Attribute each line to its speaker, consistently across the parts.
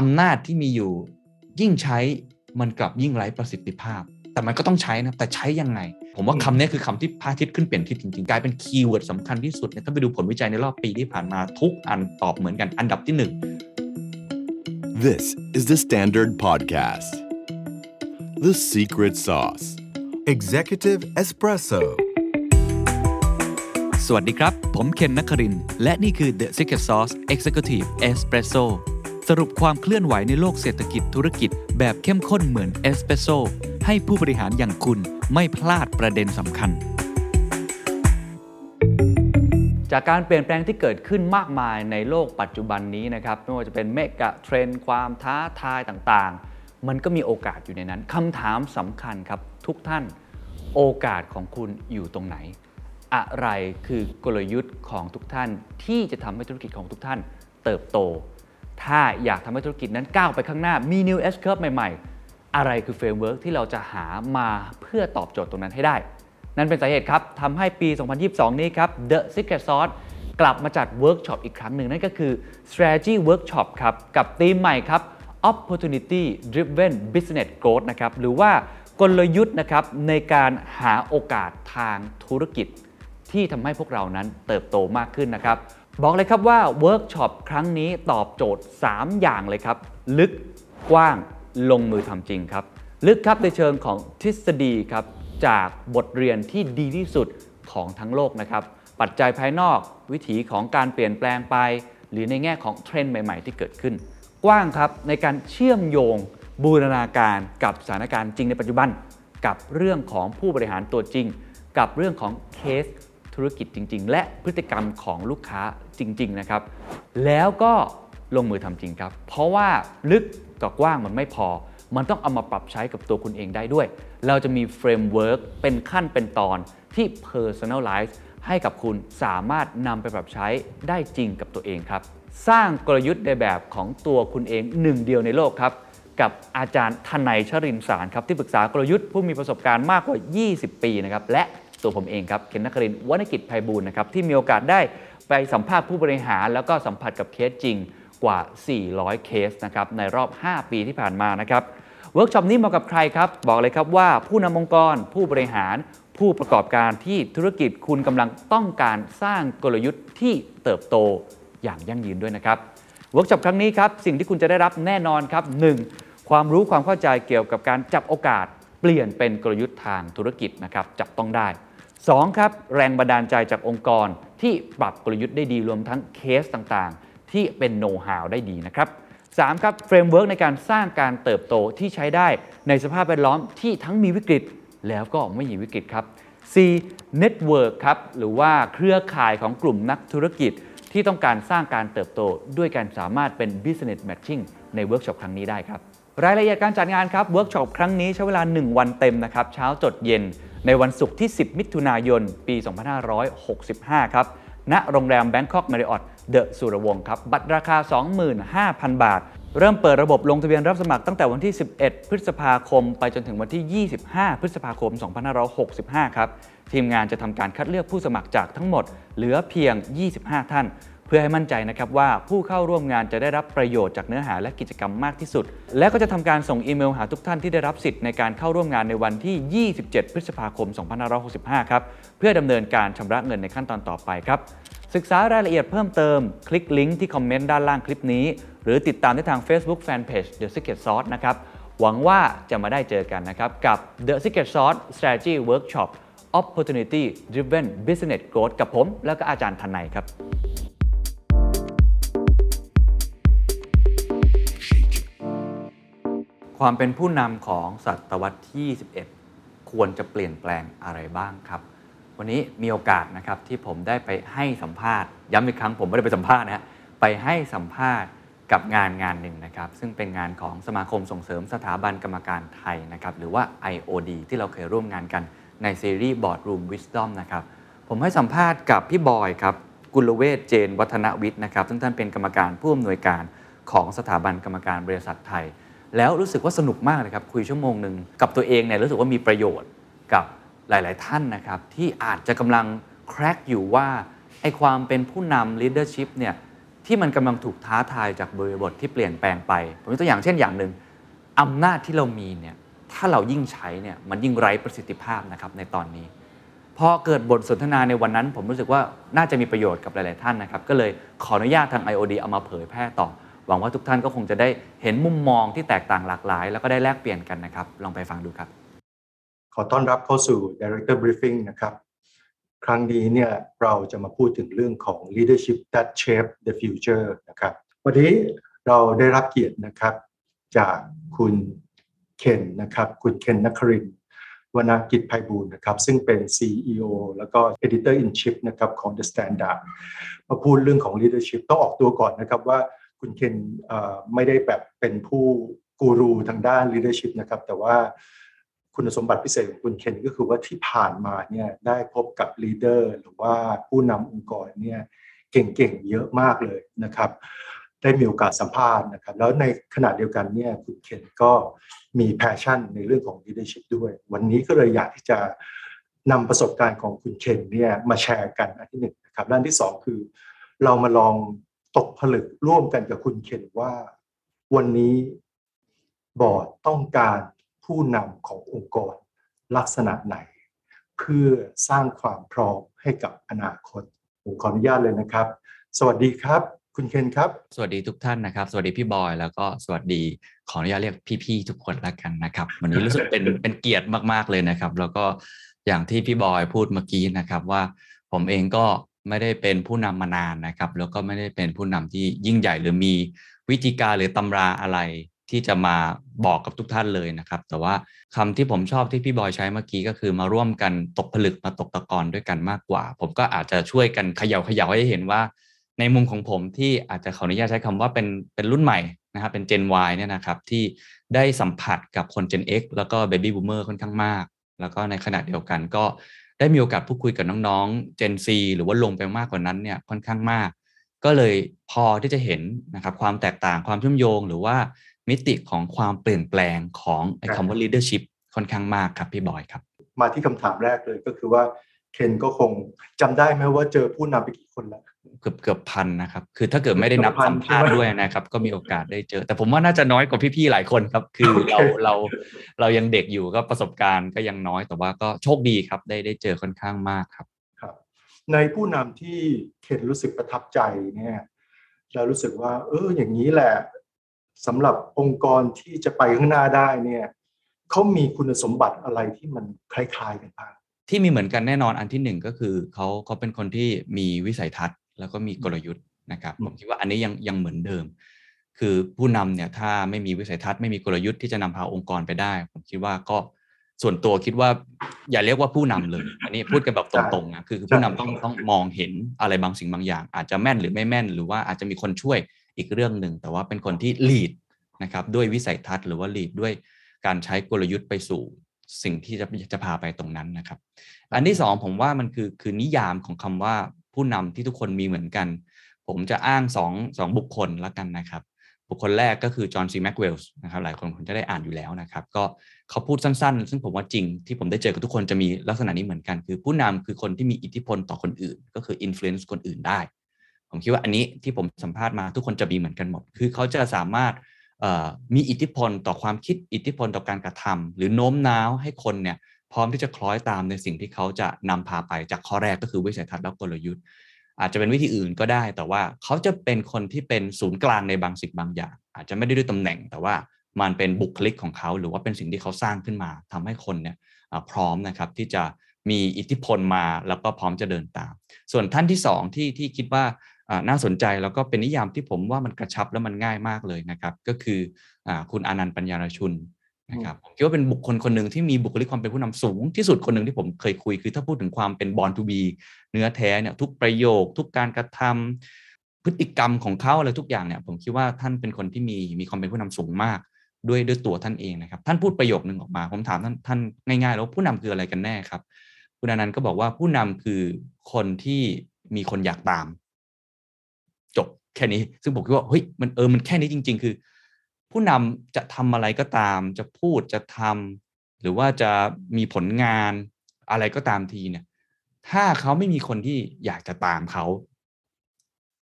Speaker 1: อำนาจที่มีอยู่ ยิ่งใช้มันกลับยิ่งไร้ประสิทธิภาพ แต่มันก็ต้องใช้นะ แต่ใช้ยังไง ผมว่าคำนี้คือคำที่พาทิตย์ขึ้นเปลี่ยนทิศจริงๆ กลายเป็นคีย์เวิร์ดสำคัญที่สุดเนี่ยถ้าไปดูผลวิจัยในรอบปีที่ผ่านมาทุกอันตอบเหมือนกันอันดับที่หนึ่ง
Speaker 2: This is the Standard Podcast. The Secret Sauce.
Speaker 3: Executive Espresso
Speaker 4: สวัสดีครับ ผมเคนนักครินทร์และนี่คือ The Secret Sauce Executive Espresso สรุปความเคลื่อนไหวในโลกเศรษฐกิจธุรกิจ แบบเข้มข้นเหมือนเอสเปรสโซให้ผู้บริหารอย่างคุณไม่พลาดประเด็นสำคัญ จากการเปลี่ยนแปลงที่เกิดขึ้นมากมายในโลกปัจจุบันนี้นะครับไม่ว่าจะเป็นเมกะเทรนด์ความท้าทายต่างๆ มันก็มีโอกาสอยู่ในนั้นคำถามสำคัญครับทุกท่านโอกาสของคุณอยู่ตรงไหน อะไรคือกลยุทธ์ของทุกท่านที่จะทำให้ธุรกิจของทุกท่านเติบโต ถ้าอยากทำให้ธุรกิจนั้นก้าวไปข้างหน้า มี New S Curve ใหม่ ๆ อะไรคือ framework ที่เราจะหามาเพื่อตอบโจทย์ตรงนั้นให้ได้ นั่นเป็นสาเหตุครับทำให้ปี 2022 นี้ครับ The Secret Sauce กลับมาจัดเวิร์กช็อปอีกครั้งหนึ่ง นั่นก็คือ Strategy Workshop ครับ กับธีมใหม่ครับ Opportunity Driven Business Growth นะครับ หรือว่ากลยุทธ์นะครับในการหาโอกาสทางธุรกิจ ที่ทำให้พวกเรานั้นเติบโตมากขึ้นนะครับ บอกเลยครับว่าเวิร์กช็อปครั้งนี้ตอบโจทย์ 3 อย่างเลยครับ ลึกกว้างลงมือทำจริงครับ ลึกครับในเชิงของทฤษฎีครับ จากบทเรียนที่ดีที่สุดของทั้งโลกนะครับ ปัจจัยภายนอกวิถีของการเปลี่ยนแปลงไป หรือในแง่ของเทรนด์ใหม่ๆ ที่เกิดขึ้น กว้างครับในการเชื่อมโยงบูรณาการกับสถานการณ์จริงในปัจจุบัน กับเรื่องของผู้บริหารตัวจริง กับเรื่องของเคส ธุรกิจจริง ๆ และพฤติกรรมของลูกค้าจริง ๆ นะครับ แล้วก็ลงมือทำจริงครับ เพราะว่าลึกกับกว้างมันไม่พอ มันต้องเอามาปรับใช้กับตัวคุณเองได้ด้วย เราจะมี framework เป็นขั้นเป็นตอนที่ personalize ให้กับคุณสามารถนำไปปรับใช้ได้จริงกับตัวเองครับ สร้างกลยุทธ์ในแบบของตัวคุณเองหนึ่งเดียวในโลกครับ กับอาจารย์ธนัยชรินทร์สารครับ ที่ปรึกษากลยุทธ์ผู้มีประสบการณ์มากกว่า 20 ปีนะครับและตัวผมเองครับเคน นครินทร์ วนกิจไพบูลย์นะครับที่มีโอกาสได้ไปสัมภาษณ์ผู้บริหาร แล้วก็สัมผัสกับเคสจริงกว่า 400 เคสนะครับในรอบ 5 ปีที่ผ่านมานะครับเวิร์กช็อปนี้เหมาะกับใครครับ บอกเลยครับว่าผู้นำองค์กร ผู้บริหาร ผู้ประกอบการที่ธุรกิจคุณกำลังต้องการสร้างกลยุทธ์ที่เติบโตอย่างยั่งยืนด้วยนะครับเวิร์กช็อปครั้งนี้ครับสิ่งที่คุณจะได้รับแน่นอนครับ 1. ความรู้ความเข้าใจเกี่ยวกับการจับโอกาส เปลี่ยนเป็นกลยุทธ์ทางธุรกิจนะครับจับต้องได้ 2. ครับแรงบันดาลใจจากองค์กรที่ปรับกลยุทธ์ได้ดีรวมทั้งเคสต่างๆ ที่เป็น know-how ได้ดีนะครับ 3. ครับ framework ในการสร้างการเติบโตที่ใช้ได้ในสภาพแวดล้อมที่ทั้งมีวิกฤตแล้วก็ไม่มีวิกฤตครับ 4. Network ครับหรือว่าเครือข่ายของกลุ่มนักธุรกิจที่ต้องการสร้างการเติบโต ด้วยการสามารถเป็น business matching ในเวิร์กช็อปครั้งนี้ได้ครับ รายละเอียดการจัดงานครับเวิร์กช็อปครั้งนี้ใช้เวลา 1 วันเต็มนะครับ เช้าจดเย็น ในวันศุกร์ที่ 10 มิถุนายน ปี 2565 ครับ ณ โรงแรม Bangkok Marriott The Surawongse ครับ บัตรราคา 25,000 บาท เริ่มเปิดระบบลงทะเบียนรับสมัครตั้งแต่วันที่ 11 พฤษภาคม ไปจนถึงวันที่ 25 พฤษภาคม 2565 ครับ ทีมงานจะทำการคัดเลือกผู้สมัครจากทั้งหมด เหลือเพียง 25 ท่าน เพื่อให้มั่นใจนะครับว่าผู้เข้าร่วมงานจะได้รับประโยชน์จากเนื้อหาและกิจกรรมมากที่สุด และก็จะทำการส่งอีเมลหาทุกท่านที่ได้รับสิทธิ์ในการเข้าร่วมงานในวันที่ 27 พฤษภาคม 2565 ครับ เพื่อดำเนินการชำระเงินในขั้นตอนต่อไปครับ ศึกษารายละเอียดเพิ่มเติม คลิกลิงก์ที่คอมเมนต์ด้านล่างคลิปนี้ หรือติดตามได้ทาง Facebook Fanpage The Secret Sauce นะครับหวังว่าจะมาได้เจอกันนะครับกับ The Secret Sauce Strategy Workshop Opportunity Driven Business Growth กับผม แล้วก็อาจารย์ทันในครับ ความเป็นผู้นำของศตวรรษที่ 21 ควรจะเปลี่ยนแปลงอะไรบ้างครับ วันนี้มีโอกาสนะครับที่ผมได้ไปให้สัมภาษณ์ ย้ำอีกครั้งผมไม่ได้ไปสัมภาษณ์นะฮะไปให้สัมภาษณ์กับงานงานหนึ่งนะครับ ซึ่งเป็นงานของสมาคมส่งเสริมสถาบันกรรมการไทยนะครับ หรือว่า IOD ที่เราเคยร่วมงานกันในซีรีส์ Boardroom Wisdom นะครับ ผมให้สัมภาษณ์กับพี่บอยครับ กุลเวศเจน วัฒนวิทย์นะครับ ซึ่งท่านเป็นกรรมการผู้อำนวยการของสถาบันกรรมการบริษัทไทย แล้วรู้สึกว่าสนุกมากเลยครับคุยชั่วโมงหนึ่งกับตัวเองเนี่ยรู้สึกว่ามีประโยชน์กับหลาย ๆ ท่านนะครับที่อาจจะกำลังแครกอยู่ว่าไอความเป็นผู้นำ leadership เนี่ย
Speaker 5: ที่มันกำลังถูกท้าทายจากบริบทที่เปลี่ยนแปลงไป ผมยกตัวอย่างเช่นอย่างหนึ่งอำนาจที่เรามีเนี่ยถ้าเรายิ่งใช้เนี่ยมันยิ่งไร้ประสิทธิภาพนะครับในตอนนี้พอเกิดบทสนทนาในวันนั้น ผมรู้สึกว่าน่าจะมีประโยชน์กับหลาย ๆ ท่านนะครับ ก็เลยขออนุญาตทาง IOD เอามาเผยแพร่ต่อ หวังว่าทุกท่านก็คงจะได้เห็นมุมมองที่แตกต่างหลากหลาย แล้วก็ได้แลกเปลี่ยนกันนะครับ ลองไปฟังดูครับ
Speaker 1: ขอต้อนรับเข้าสู่ Director Briefing นะครับ ครั้งนี้เนี่ยเราจะมาพูดถึงเรื่องของ leadership that shape the future นะครับ วันนี้เราได้รับเกียรตินะครับจากคุณเคนนะครับ คุณเคนนักครินทร์วนากิจไพบูลนะครับ ซึ่งเป็น CEO แล้วก็ Editor in Chief นะครับของ The Standard มาพูดเรื่องของ leadership ต้องออกตัวก่อนนะครับว่า คุณเคนไม่ได้แบบเป็นผู้กูรูทางด้าน leadership นะครับ แต่ว่าคุณสมบัติพิเศษของคุณเคนก็คือว่าที่ผ่านมาเนี่ยได้พบกับ leader หรือว่าผู้นำองค์กรเนี่ยเก่งๆเยอะมากเลยนะครับ ได้มีโอกาสสัมภาษณ์นะครับ แล้วในขณะเดียวกันเนี่ยคุณเคนก็มี passion ในเรื่องของ leadership ด้วย วันนี้ก็เลยอยากที่จะนำประสบการณ์ของคุณเคนเนี่ยมาแชร์กันอันที่หนึ่งนะครับด้านที่สองคือ เรามาลอง ตกผลึกร่วมกันกับคุณเคนว่า วันนี้บอร์ดต้องการผู้นำขององค์กรลักษณะไหน เพื่อสร้างความพร้อมให้กับอนาคตผมขออนุญาตเลยนะครับ สวัสดีครับ คุณเคนครับ
Speaker 4: สวัสดีทุกท่านนะครับ สวัสดีพี่บอยแล้วก็สวัสดีขออนุญาตเรียกพี่ๆทุกคนละกันนะครับ วันนี้รู้สึกเป็นเป็นเกียรติมากๆเลยนะครับ แล้วก็อย่างที่พี่บอยพูดเมื่อกี้นะครับว่าผมเองก็ ไม่ได้เป็นผู้นำมานานนะครับ แล้วก็ไม่ได้เป็นผู้นำที่ยิ่งใหญ่หรือมีวิธีการหรือตำราอะไรที่จะมาบอกกับทุกท่านเลยนะครับ แต่ว่าคำที่ผมชอบที่พี่บอยใช้เมื่อกี้ก็คือมาร่วมกันตกผลึกมาตกตะกอนด้วยกันมากกว่า ผมก็อาจจะช่วยกันเขย่าเขย่าให้เห็นว่า ในมุมของผมที่อาจจะขออนุญาตใช้คำว่าเป็นเป็นรุ่นใหม่นะครับเป็น Gen Y เนี่ยนะครับที่ได้สัมผัสกับคน Gen X แล้วก็ Baby Boomer ค่อนข้างมาก แล้วก็ในขณะเดียวกันก็ ได้มีโอกาสพูดคุยกับน้องๆ Gen Z หรือว่าลงไปมากกว่านั้นเนี่ยค่อนข้างมาก ก็เลยพอที่จะเห็นนะครับความแตกต่างความเชื่อมโยง หรือว่ามิติของความเปลี่ยนแปลงของไอ้คำว่า leadership ค่อนข้างมากครับพี่บอยครับ
Speaker 1: มาที่คำถามแรกเลยก็คือว่าเคนก็คงจำได้ไหมว่าเจอผู้นำไปกี่คนแล้ว
Speaker 4: เกือบเกือบพันนะครับ คือถ้าเกิดไม่ได้นับ
Speaker 1: เกือบพัน
Speaker 4: สัมภาษณ์
Speaker 1: ใช่ไหม
Speaker 4: ด้วยนะครับ ก็มีโอกาสได้เจอ แต่ผมว่าน่าจะน้อยกว่าพี่ๆหลายคนครับ คือ
Speaker 1: โอเค
Speaker 4: เราเราเรายังเด็กอยู่ก็ประสบการณ์ก็ยังน้อยแต่ว่าก็โชคดีครับ ได้ได้เจอค่อนข้างมากครับ
Speaker 1: ครับ ในผู้นำที่เคนรู้สึกประทับใจเนี่ยเรารู้สึกว่า เอออย่างนี้แหละสำหรับองค์กรที่จะไปข้างหน้าได้เนี่ยเขามีคุณสมบัติอะไรที่มันคล้ายๆกันบ้าง
Speaker 4: ที่มีเหมือนกันแน่นอนอันที่หนึ่งก็คือเขาเขาเป็นคนที่มีวิสัยทัศน์ แล้วก็มีกลยุทธ์นะครับ
Speaker 1: อืม
Speaker 4: ผมคิดว่าอันนี้ยังยังเหมือนเดิม คือผู้นำเนี่ยถ้าไม่มีวิสัยทัศน์ไม่มีกลยุทธ์ที่จะนำพาองค์กรไปได้ ผมคิดว่าก็ส่วนตัวคิดว่าอย่าเรียกว่าผู้นำเลย อันนี้พูดกันแบบตรงๆนะคือคือผู้นำต้องต้องมองเห็นอะไรบางสิ่งบางอย่าง อาจจะแม่นหรือไม่แม่น หรือว่าอาจจะมีคนช่วยอีกเรื่องหนึ่งแต่ว่าเป็นคนที่ lead นะครับด้วยวิสัยทัศน์หรือว่า lead ด้วยการใช้กลยุทธ์ไปสู่สิ่งที่จะจะพาไปตรงนั้นนะครับ อันที่สองผมว่ามันคือคือนิยามของคำว่า ผู้นำที่ทุกคนมีเหมือนกัน ผมจะอ้างสองสองบุคคลละกันนะครับ บุคคลแรกก็คือจอห์นซีแม็กเวลส์นะครับหลายคนคงจะได้อ่านอยู่แล้วนะครับ ก็เขาพูดสั้นๆ ซึ่งผมว่าจริงที่ผมได้เจอกับทุกคนจะมีลักษณะนี้เหมือนกัน คือผู้นำคือคนที่มีอิทธิพลต่อคนอื่น ก็คืออิ f l u e n c e คนอื่นได้ ผมคิดว่าอันนี้ที่ผมสัมภาษณ์มาทุกคนจะมีเหมือนกันหมด คือเขาจะสามารถมีอิทธิพลต่อความคิดอิทธิพลต่อการกระทำหรือโน้มน้าวให้คนเนี่ย พร้อมที่จะคล้อยตามในสิ่งที่เขาจะนำพาไปจากข้อแรกก็คือวิสัยทัศน์และกลยุทธ์ อาจจะเป็นวิธีอื่นก็ได้ แต่ว่าเขาจะเป็นคนที่เป็นศูนย์กลางในบางสิ่งบางอย่าง อาจจะไม่ได้ด้วยตำแหน่ง แต่ว่ามันเป็นบุคลิกของเขา หรือว่าเป็นสิ่งที่เขาสร้างขึ้นมาทำให้คนเนี่ยพร้อมนะครับที่จะมีอิทธิพลมาแล้วก็พร้อมจะเดินตาม ส่วนท่านที่สองที่ที่คิดว่าน่าสนใจแล้วก็เป็นนิยามที่ผมว่ามันกระชับและมันง่ายมากเลยนะครับ ก็คืออคุณอนันต์ปัญญารชุน นะครับผมคิดว่าเป็นบุคคลคนหนึ่งที่มีบุคลิกความเป็นผู้นำสูงที่สุดคนหนึ่งที่ผมเคยคุยคือถ้าพูดถึงความเป็นบอลทูบีเนื้อแท้เนี่ยทุกประโยค ทุกการกระทำพฤติกรรมของเขาอะไรทุกอย่างเนี่ยผมคิดว่าท่านเป็นคนที่มีมีความเป็นผู้นำสูงมาก ด้วยด้วยตัวท่านเองนะครับ ท่านพูดประโยคนึงออกมา ผมถามท่านท่านง่ายๆแล้วผู้นำคืออะไรกันแน่ครับ คุณอนันต์ก็บอกว่าผู้นำคือคนที่มีคนอยากตาม จบแค่นี้ ซึ่งผมคิดว่าเฮ้ยมันเออมันแค่นี้จริง ๆ คือ ผู้นำจะทำอะไรก็ตาม จะพูดจะทำหรือว่าจะมีผลงานอะไรก็ตามทีเนี่ย ถ้าเขาไม่มีคนที่อยากจะตามเขา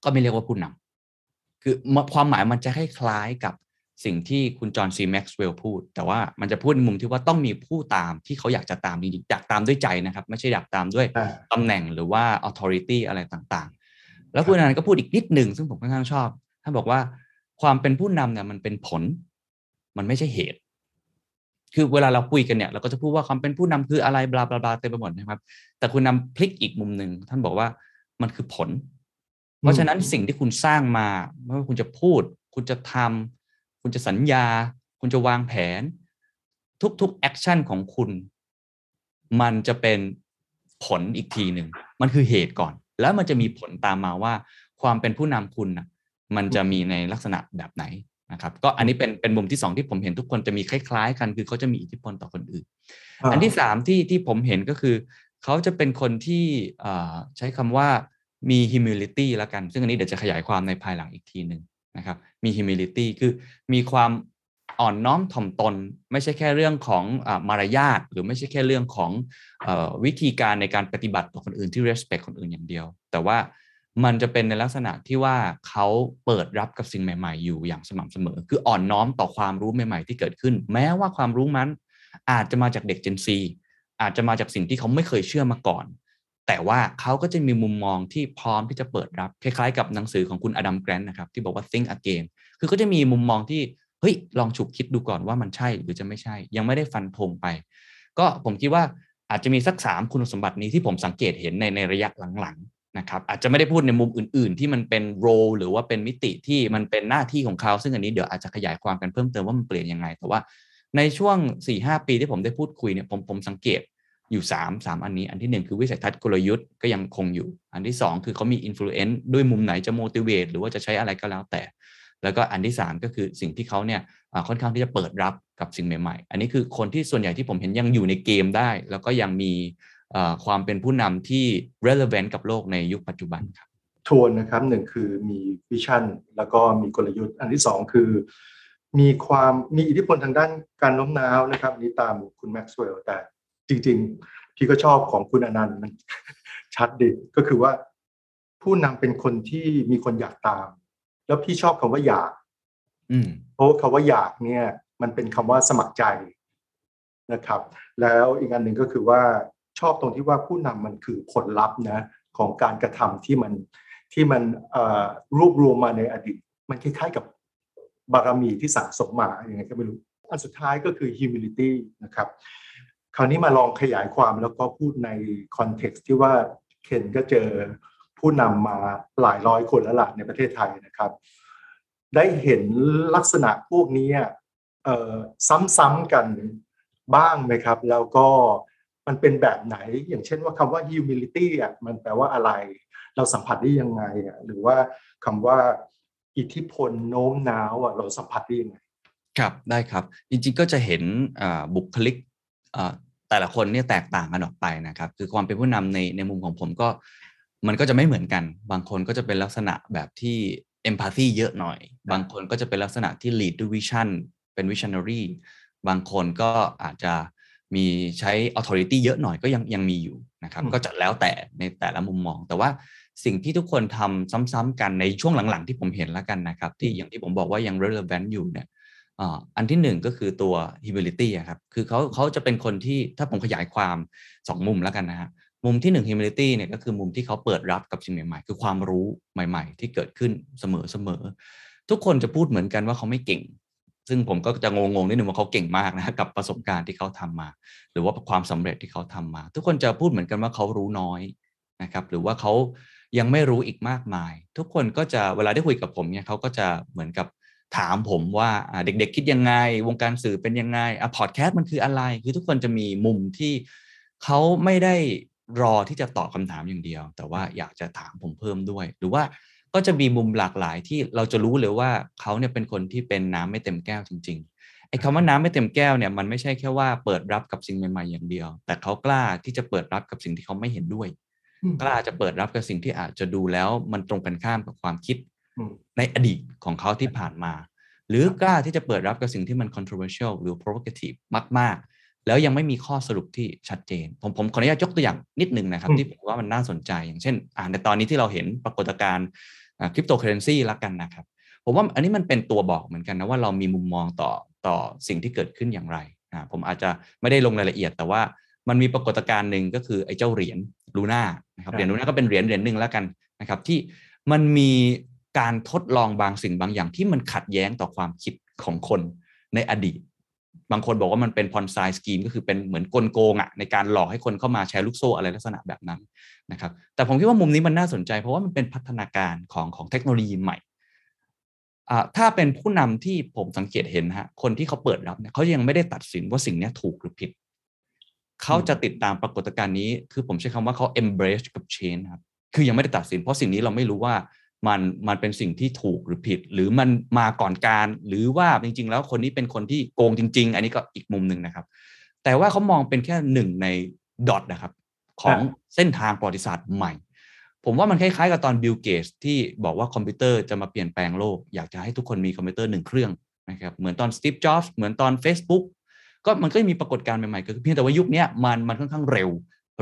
Speaker 4: ก็ไม่เรียกว่าผู้นคือความหมายมันจะคล้ายๆกับสิ่งที่คุณจอห์นซีแม็กซ์เวลล์พูด แต่ว่ามันจะพูดในมุมที่ว่าต้องมีผู้ตามที่เขาอยากจะตามจริงๆอยากตามด้วยใจนะครับ ไม่ใช่อยากตามด้วย
Speaker 1: อ่า
Speaker 4: ตำแหน่งหรือว่า authority อะไรต่างๆ แล้วคุณอนันต์ก็พูดอีกนิดหนึ่งซึ่งผมค่อนข้างชอบท่านบอกว่า ความเป็นผู้นำเนี่ยมันเป็นผล มันไม่ใช่เหตุ คือเวลาเราคุยกันเนี่ยเราก็จะพูดว่าความเป็นผู้นำคืออะไร blah blah blah เต็มไปหมดนะครับ แต่คุณนำพลิกอีกมุมหนึ่งท่านบอกว่ามันคือผล เพราะฉะนั้นสิ่งที่คุณสร้างมาไม่ว่าคุณจะพูด คุณจะทำคุณจะสัญญา คุณจะวางแผน ทุกๆ action ของคุณ มันจะเป็นผลอีกทีหนึ่ง มันคือเหตุก่อน แล้วมันจะมีผลตามมาว่า ความเป็นผู้นำคุณนะ มันจะมีในลักษณะแบบไหนนะครับก็อันนี้เป็นเป็นมุมที่สองที่ผมเห็นทุกคนจะมีคล้าย ๆ กัน คือเขาจะมีอิทธิพลต่อคนอื่น อันที่สามที่ที่ผมเห็นก็คือ เขาจะเป็นคนที่เอ่อใช้คำว่ามี humility แล้วกัน ซึ่งอันนี้เดี๋ยวจะขยายความในภายหลังอีกทีหนึ่งนะครับมี humility คือมีความอ่อนน้อมถ่อมตน ไม่ใช่แค่เรื่องของอามารยาทหรือไม่ใช่แค่เรื่องของเออวิธีการในการปฏิบัติต่อคนอื่นที่ respect คนอื่นอย่างเดียว แต่ว่า มันจะเป็นในลักษณะที่ว่าเขาเปิดรับกับสิ่งใหม่ ๆ อยู่อย่างสม่ำเสมอ คืออ่อนน้อมต่อความรู้ใหม่ๆ ที่เกิดขึ้น แม้ว่าความรู้นั้นอาจจะมาจากเด็ก Gen Z อาจจะมาจากสิ่งที่เขาไม่เคยเชื่อมาก่อน แต่ว่าเขาก็จะมีมุมมองที่พร้อมที่จะเปิดรับ คล้ายๆ กับหนังสือของคุณอดัมแกรนต์นะครับ ที่บอกว่า think again คือก็จะมีมุมมองที่เฮ้ยลองฉุกคิดดูก่อนว่ามันใช่หรือจะไม่ใช่ ยังไม่ได้ฟันธงไป ก็ผมคิดว่าอาจจะมีสักสามคุณสมบัตินี้ที่ผมสังเกตเห็นในในระยะหลัง นะครับอาจจะไม่ได้พูดในมุมอื่น ๆ ที่มันเป็นโรหรือว่าเป็นมิติที่มันเป็นหน้าที่ของเขาซึ่งอันนี้เดี๋ยวอาจจะขยายความกันเพิ่มเติมว่ามันเปลี่ยนยังไง แต่ว่าในช่วง 4-5 ปีที่ผมได้พูดคุยเนี่ยผมผมสังเกตอยู่ 3 3 อันนี้ อันทีหนึ่1 คือวิสัยทัศน์กลยุทธ์ก็ยังคงอยู่ อันที่ 2 คือเขามีอิ f ฟเ n น e ด้วยมุมไหนจะ motivate หรือว่าจะใช้อะไรก็แล้วแต่ แล้วก็อันที่ 3 ก็คือสิ่งที่เขาเนี่ยค่อนข้างที่จะเปิดรับกับสิ่งใหม่ ๆ อันนี้คือคนที่ส่วนใหญ่ที่ผมเห็นยังอยู่ในเกมได้ แล้วก็ยังมี ความเป็นผู้นำที่ relevant กับโลกในยุคปัจจุบันครับ
Speaker 1: ทวนนะครับหนึ่งคือมี vision แล้วก็มีกลยุทธ์ อันที่สองคือ มีความมีอิทธิพลทางด้านการโน้มน้าวนะครับอันนี้ตามคุณแม็กซ์เวลล์แต่จริง ๆ พี่ก็ชอบของคุณอนันต์มันชัดดิก็คือว่า ผู้นำเป็นคนที่มีคนอยากตาม แล้วพี่ชอบคำว่าอยาก
Speaker 4: อืม
Speaker 1: เพราะว่าคำว่าอยากเนี่ย มันเป็นคำว่าสมัครใจนะครับ แล้วอีกอันหนึ่งก็คือว่า ชอบตรงที่ว่าผู้นำมันคือผลลัพธ์นะของการกระทำที่มันที่มันรวบรวมมาในอดีต มันคล้ายๆกับบารมีที่สังสมมาอย่างไงก็ไม่รู้ อันสุดท้ายก็คือ humility นะครับ คราวนี้มาลองขยายความแล้วก็พูดในคอนเท็กซ์ที่ว่าเคนก็เจอผู้นำมาหลายร้อยคนแล้วล่ะในประเทศไทยนะครับ ได้เห็นลักษณะพวกนี้ซ้ำๆกันบ้างไหมครับ แล้วก็ มันเป็นแบบไหน อย่างเช่นว่าคำว่า humility อะมันแปลว่าอะไร เราสัมผัสได้ยังไงอะหรือว่าคำว่าอิทธิพลโน้มน้าวอะเราสัมผัสได้ยังไง
Speaker 4: ครับได้ครับ จริงๆก็จะเห็นบุคลิกแต่ละคนเนี่ยแตกต่างกันออกไปนะครับ คือความเป็นผู้นำในในมุมของผมก็มันก็จะไม่เหมือนกัน บางคนก็จะเป็นลักษณะแบบที่ empathy เยอะหน่อย บางคนก็จะเป็นลักษณะที่ lead ด้วย vision เป็น visionary บางคนก็อาจจะ มีใช้ authority เยอะหน่อยก็ยังยังมีอยู่นะครับ
Speaker 1: อืม
Speaker 4: ก็จะแล้วแต่ในแต่ละมุมมอง แต่ว่าสิ่งที่ทุกคนทำซ้ำๆกันในช่วงหลังๆ ที่ผมเห็นแล้วกันนะครับ ที่อย่างที่ผมบอกว่ายัง relevant อยู่เนี่ยอ่าอันที่หนึ่งก็คือตัว humility อะครับ คือเขาเขาจะเป็นคนที่ถ้าผมขยายความสองมุมแล้วกันนะฮะมุมที่หนึ่ง humility เนี่ยก็คือมุมที่เขาเปิดรับกับสิ่งใหม่ๆ คือความรู้ใหม่ ๆ ที่เกิดขึ้นเสมอเสมอทุกคนจะพูดเหมือนกันว่าเขาไม่เก่ง ซึ่งผมก็จะงงๆนิดนึงว่าเขาเก่งมากนะกับประสบการณ์ที่เขาทำมา หรือว่าความสำเร็จที่เขาทำมา ทุกคนจะพูดเหมือนกันว่าเขารู้น้อยนะครับ หรือว่าเขายังไม่รู้อีกมากมาย ทุกคนก็จะเวลาได้คุยกับผมเนี่ยเขาก็จะเหมือนกับถามผมว่าเด็กๆ คิดยังไง วงการสื่อเป็นยังไงอะพอดแคสต์มันคืออะไร คือทุกคนจะมีมุมที่เขาไม่ได้รอที่จะตอบคำถามอย่างเดียว แต่ว่าอยากจะถามผมเพิ่มด้วย หรือว่า ก็จะมีมุมหลากหลายที่เราจะรู้เลยว่าเขาเนี่ยเป็นคนที่เป็นน้ำไม่เต็มแก้วจริง ๆไอ้คำว่าน้ำไม่เต็มแก้วเนี่ยมันไม่ใช่แค่ว่าเปิดรับกับสิ่งใหม่ๆอย่างเดียว แต่เขากล้าที่จะเปิดรับกับสิ่งที่เขาไม่เห็นด้วย
Speaker 1: อืม
Speaker 4: กล้าจะเปิดรับกับสิ่งที่อาจจะดูแล้วมันตรงกันข้ามกับความคิด
Speaker 1: อืม
Speaker 4: ในอดีตของเขาที่ผ่านมา หรือกล้าที่จะเปิดรับกับสิ่งที่มัน controversial หรือ provocative มาก ๆแล้วยังไม่มีข้อสรุปที่ชัดเจน ผมผมขออนุญาตยกตัวอย่างนิดนึงนะครับ
Speaker 1: อืม
Speaker 4: ที่ผมว่ามันน่าสนใจอย่างเช่น อ่าในตอนนี้ที่เราเห็นปรากฏการณ์ คริปโตเคอร์เรนซีละกันนะครับ ผมว่าอันนี้มันเป็นตัวบอกเหมือนกันนะว่าเรามีมุมมองต่อต่อสิ่งที่เกิดขึ้นอย่างไรนะผมอาจจะไม่ได้ลงรายละเอียด แต่ว่ามันมีปรากฏการณ์หนึ่งก็คือไอ้เจ้าเหรียญลูน่านะครับ
Speaker 1: ครับ
Speaker 4: เหรียญลูน่าก็เป็นเหรียญเหรียญหนึ่งแล้วกันนะครับที่มันมีการทดลองบางสิ่งบางอย่างที่มันขัดแย้งต่อความคิดของคนในอดีต บางคนบอกว่ามันเป็น Ponzi scheme ก็คือเป็นเหมือนกลโกงอะในการหลอกให้คนเข้ามาแชร์ลูกโซ่อะไรลักษณะแบบนั้นนะครับแต่ผมคิดว่ามุมนี้มันน่าสนใจ เพราะว่ามันเป็นพัฒนาการของของเทคโนโลยีใหม่อ่าถ้าเป็นผู้นำที่ผมสังเกตเห็นฮะคนที่เขาเปิดรับเนี่ยเขายังไม่ได้ตัดสินว่าสิ่งนี้ถูกหรือผิด เขาจะติดตามปรากฏการณ์นี้ คือผมใช้คำว่าเขา embrace กับ change ครับคือยังไม่ได้ตัดสิน เพราะสิ่งนี้เราไม่รู้ว่า มันมันเป็นสิ่งที่ถูกหรือผิด หรือมันมาก่อนการ หรือว่าจริง ๆ แล้วคนนี้เป็นคนที่โกงจริง ๆ อันนี้ก็อีกมุมหนึ่งนะครับ แต่ว่าเขามองเป็นแค่หนึ่งใน dot นะครับ ของเส้นทางประวัติศาสตร์ใหม่ ผมว่ามันคล้ายๆ กับตอนบิลเกตส์ที่บอกว่าคอมพิวเตอร์จะมาเปลี่ยนแปลงโลก อยากจะให้ทุกคนมีคอมพิวเตอร์หนึ่งเครื่องนะครับเหมือนตอนสตีฟจ็อบส์เหมือนตอน Facebook ก็มันก็มีปรากฏการณ์ใหม่ๆเกิดขึ้นเพียงแต่ว่ายุคเนี้ยมันมันค่อนข้างเร็ว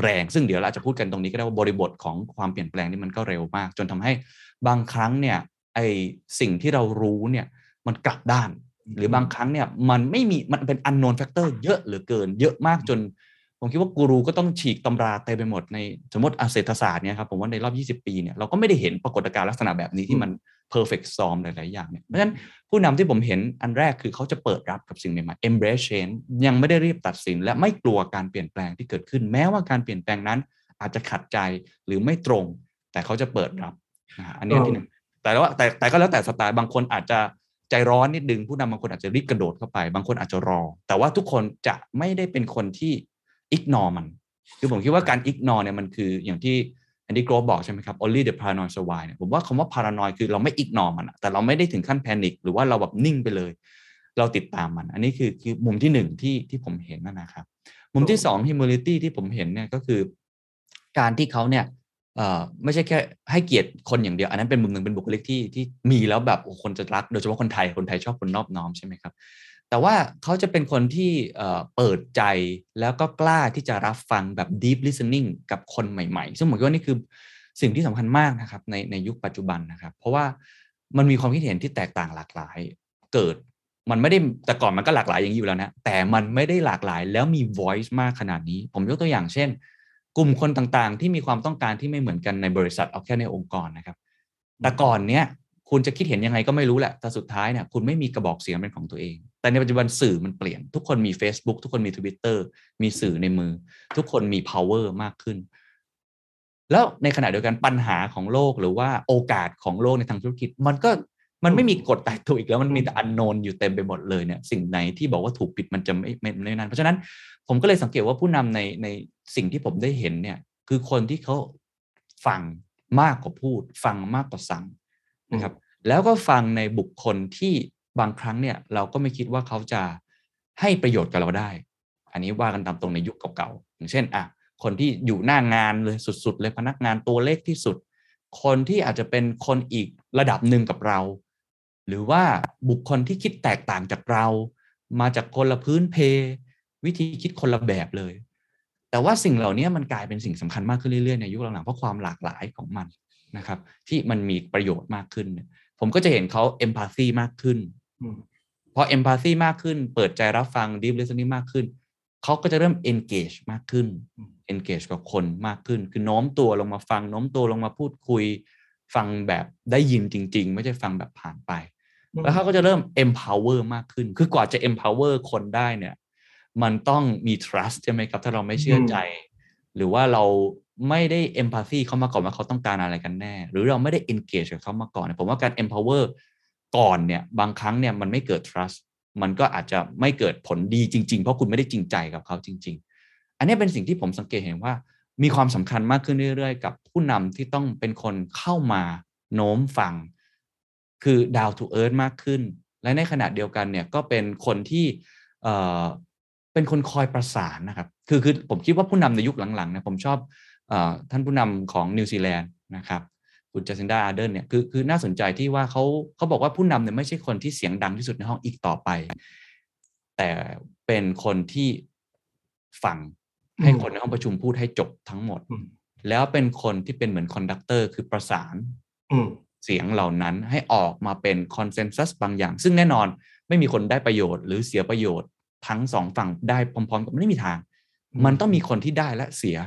Speaker 4: แรง ซึ่งเดี๋ยวเราอาจจะพูดกันตรงนี้ก็ได้ว่าบริบทของความเปลี่ยนแปลงนี่มันก็เร็วมาก จนทำให้ บางครั้งเนี่ยไอสิ่งที่เรารู้เนี่ยมันกลับด้าน หรือบางครั้งเนี่ยมันไม่มีมันเป็น unknown factor เยอะเหลือเกิน เยอะมากจน ผมคิดว่ากูรูก็ต้องฉีกตำราเต็มไปหมดในสมมติอาเศรษฐศาสตร์เนี่ยครับผมว่าในรอบ 20 ปีเนี่ยเราก็ไม่ได้เห็นปรากฏการณ์ลักษณะแบบนี้ที่มัน perfect storm หลาย ๆ อย่างเนี่ยเพราะฉะนั้นผู้นำที่ผมเห็นอันแรกคือเขาจะเปิดรับกับสิ่งใหม่ ๆ embrace change ยังไม่ได้รีบตัดสิน และไม่กลัวการเปลี่ยนแปลงที่เกิดขึ้น แม้ว่าการเปลี่ยนแปลงนั้น อาจจะขัดใจหรือไม่ตรง แต่เขาจะเปิดรับนะฮะ อันนี้อันที่หนึ่งแต่ว่าแต่แต่ก็แล้วแต่สไตล์บางคนอาจจะใจร้อนนิดนึงผู้นำบางคนอาจจะรีบกระโดดเข้าไป บางคนอาจจะรอ แต่ว่าทุกคนจะไม่ได้เป็นคนที่ ignore มัน คือผมคิดว่าการ ignore เนี่ยมันคืออย่างที่อันดี้โกรฟบอกใช่ไหมครับ only the paranoid survive เนี่ยผมว่าคำว่า paranoid คือเราไม่ ignore มันอะแต่เราไม่ได้ถึงขั้น panic หรือว่าเราแบบนิ่งไปเลย เราติดตามมัน อันนี้คือคือมุมที่หนึ่งที่ที่ผมเห็นนั่นนะครับ มุมที่สอง humility ที่ผมเห็นเนี่ยก็คือ การที่เขาเนี่ยเอ่อ ไม่ใช่แค่ให้เกียรติคนอย่างเดียว อันนั้นเป็นมุมหนึ่งเป็นบุคลิกที่ที่มีแล้วแบบคนจะรัก โดยเฉพาะคนไทยคนไทยชอบคนนอบน้อมใช่ไหมครับ แต่ว่าเขาจะเป็นคนที่เอ่อเปิดใจแล้วก็กล้าที่จะรับฟังแบบ deep listening กับคนใหม่ๆ ซึ่งผมคิดว่านี่คือสิ่งที่สำคัญมากนะครับในในยุคปัจจุบันนะครับ เพราะว่ามันมีความคิดเห็นที่แตกต่างหลากหลาย เกิดมันไม่ได้แต่ก่อนมันก็หลากหลายอย่างนี้อยู่แล้วนะแต่มันไม่ได้หลากหลายแล้วมี voice มากขนาดนี้ ผมยกตัวอย่างเช่น กลุ่มคนต่างๆ ที่มีความต้องการที่ไม่เหมือนกันในบริษัทเอาแค่ในองค์กรนะครับ แต่ก่อนเนี้ยคุณจะคิดเห็นยังไงก็ไม่รู้แหละ แต่สุดท้ายเนี่ยคุณไม่มีกระบอกเสียงเป็นของตัวเอง แต่ในปัจจุบันสื่อมันเปลี่ยน ทุกคนมี Facebook ทุกคนมี Twitter มีสื่อในมือ ทุกคนมี power มากขึ้น แล้วในขณะเดียวกันปัญหาของโลกหรือว่าโอกาสของโลกในทางธุรกิจ มันก็มันไม่มีกฎตายตัวอีกแล้วมันมีแต่อันโนนอยู่เต็มไปหมดเลยเนี่ยสิ่งไหนที่บอกว่าถูกปิดมันจะไม่ไม่ไม่นั้นเพราะฉะนั้นผมก็เลยสังเกตว่าผู้นำในใน สิ่งที่ผมได้เห็นเนี่ย คือคนที่เขาฟังมากกว่าพูด ฟังมากกว่าสั่งนะครับ แล้วก็ฟังในบุคคลที่บางครั้งเนี่ย เราก็ไม่คิดว่าเขาจะให้ประโยชน์กับเราได้ อันนี้ว่ากันตามตรงในยุคเก่าๆอย่างเช่นอะคนที่อยู่หน้างานเลยสุดๆเลยพนักงานตัวเล็กที่สุด คนที่อาจจะเป็นคนอีกระดับหนึ่งกับเรา หรือว่าบุคคลที่คิดแตกต่างจากเรา มาจากคนละพื้นเพ วิธีคิดคนละแบบเลย แต่ว่าสิ่งเหล่านี้มันกลายเป็นสิ่งสำคัญมากขึ้นเรื่อยๆในยุคหลังๆเพราะความหลากหลายของมันนะครับที่มันมีประโยชน์มากขึ้น ผมก็จะเห็นเขาเอมพัซซีมากขึ้น
Speaker 1: อืม
Speaker 4: พอเอมพัซซีมากขึ้น เปิดใจรับฟัง deep listening มากขึ้นเขาก็จะเริ่ม engage มากขึ้น engage กับคนมากขึ้น คือโน้มตัวลงมาฟังโน้มตัวลงมาพูดคุย ฟังแบบได้ยินจริง ๆ ไม่ใช่ฟังแบบผ่านไป แล้วเขาก็จะเริ่ม empower มากขึ้น คือกว่าจะ empower คนได้เนี่ย มันต้องมี trust ใช่ไหมครับ ถ้าเราไม่เชื่อใจ หรือว่าเราไม่ได้ empathy เขามาก่อนว่าเขาต้องการอะไรกันแน่ หรือเราไม่ได้ engage กับเขามาก่อนเนี่ยผมว่าการ empower ก่อนเนี่ย บางครั้งเนี่ยมันไม่เกิด trust มันก็อาจจะไม่เกิดผลดีจริง ๆ เพราะคุณไม่ได้จริงใจกับเขาจริง ๆ อันนี้เป็นสิ่งที่ผมสังเกตเห็นว่า มีความสำคัญมากขึ้นเรื่อยๆ กับผู้นำที่ต้องเป็นคนเข้ามาโน้มฟัง คือ down to earth มากขึ้น และในขณะเดียวกันเนี่ยก็เป็นคนที่ เอ่อเป็นคนคอยประสานนะครับ คือคือผมคิดว่าผู้นำในยุคหลังๆเนี่ยผมชอบเอ่อท่านผู้นำของนิวซีแลนด์นะครับคุณจาซินดาอาร์เดิร์นเนี่ยคือคือน่าสนใจที่ว่าเขาเขาบอกว่าผู้นำเนี่ยไม่ใช่คนที่เสียงดังที่สุดในห้องอีกต่อไป แต่เป็นคนที่ฟังให้คนในห้องประชุมพูดให้จบทั้งหมด
Speaker 1: อืม
Speaker 4: แล้วเป็นคนที่เป็นเหมือน conductor คือประสาน
Speaker 1: อืม
Speaker 4: เสียงเหล่านั้นให้ออกมาเป็น consensus บางอย่าง ซึ่งแน่นอนไม่มีคนได้ประโยชน์หรือเสียประโยชน์ ทั้งสองฝั่งได้พร้อมๆกันไม่มีทาง มันต้องมีคนที่ได้และเสีย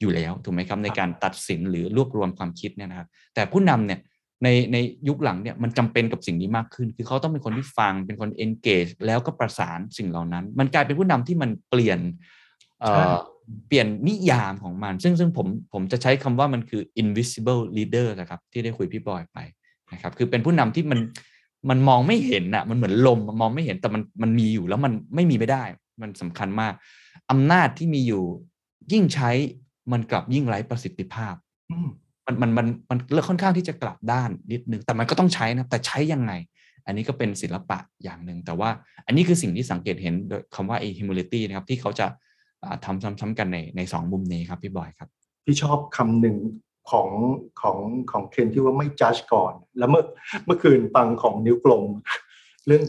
Speaker 4: อยู่แล้วถูกไหมครับในการตัดสินหรือรวบรวมความคิดเนี่ยนะครับ แต่ผู้นำเนี่ยในในยุคหลังเนี่ยมันจำเป็นกับสิ่งนี้มากขึ้น คือเขาต้องเป็นคนที่ฟังเป็นคน engage แล้วก็ประสานสิ่งเหล่านั้น มันกลายเป็นผู้นำที่มันเปลี่ยนเอ่อเปลี่ยนนิยามของมัน ซึ่งซึ่งผมผมจะใช้คำว่ามันคือ invisible leader นะครับ ที่ได้คุยพี่บอยไปนะครับ คือเป็นผู้นำที่มัน มันมองไม่เห็นอะมันเหมือนลมมองไม่เห็นแต่มันมันมีอยู่แล้วมันไม่มีไม่ได้ มันสำคัญมากอำนาจที่มีอยู่ ยิ่งใช้มันกลับยิ่งไร้ประสิทธิภาพ
Speaker 1: อืม
Speaker 4: มันมันมันมันเลือกค่อนข้างที่จะกลับด้านนิดนึงแต่มันก็ต้องใช้นะแต่ใช้ยังไง อันนี้ก็เป็นศิลปะอย่างหนึ่งแต่ว่าอันนี้คือสิ่งที่สังเกตเห็นโดยคำว่า humility นะครับที่เขาจะอ่าทำซ้ำๆกันในในสองมุมนี้ครับพี่บอยครับ
Speaker 1: พี่ชอบคำหนึ่ง ของของของเคนที่ว่าไม่จัดก่อน แล้วเมื่อเมื่อคืนฟังของนิ้วกลม เรื่อง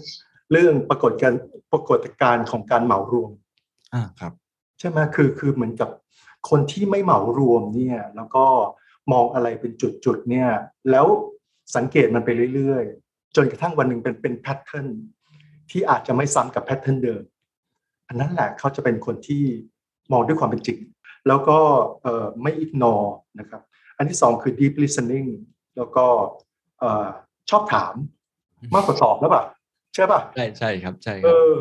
Speaker 1: เรื่องปรากฏการณ์ปรากฏการณ์ของการเหมารวม
Speaker 4: อ่าครับ
Speaker 1: ใช่ไหมคือคือเหมือนกับคนที่ไม่เหมารวมเนี่ย แล้วก็มองอะไรเป็นจุดๆเนี่ย แล้วสังเกตมันไปเรื่อยๆ จนกระทั่งวันหนึ่งเป็นเป็นแพทเทิร์นที่อาจจะไม่ซ้ำกับแพทเทิร์นเดิม อันนั้นแหละเขาจะเป็นคนที่มองด้วยความเป็นจริง แล้วก็เอ่อไม่ ignore นะครับ อันที่สองคือ deep listening แล้วก็เอ่อชอบถามมากกว่าตอบแล้วป่ะใช่ป่ะ
Speaker 4: ใช่ใช่ครับใช่ค
Speaker 1: เอ
Speaker 4: รับ
Speaker 1: อ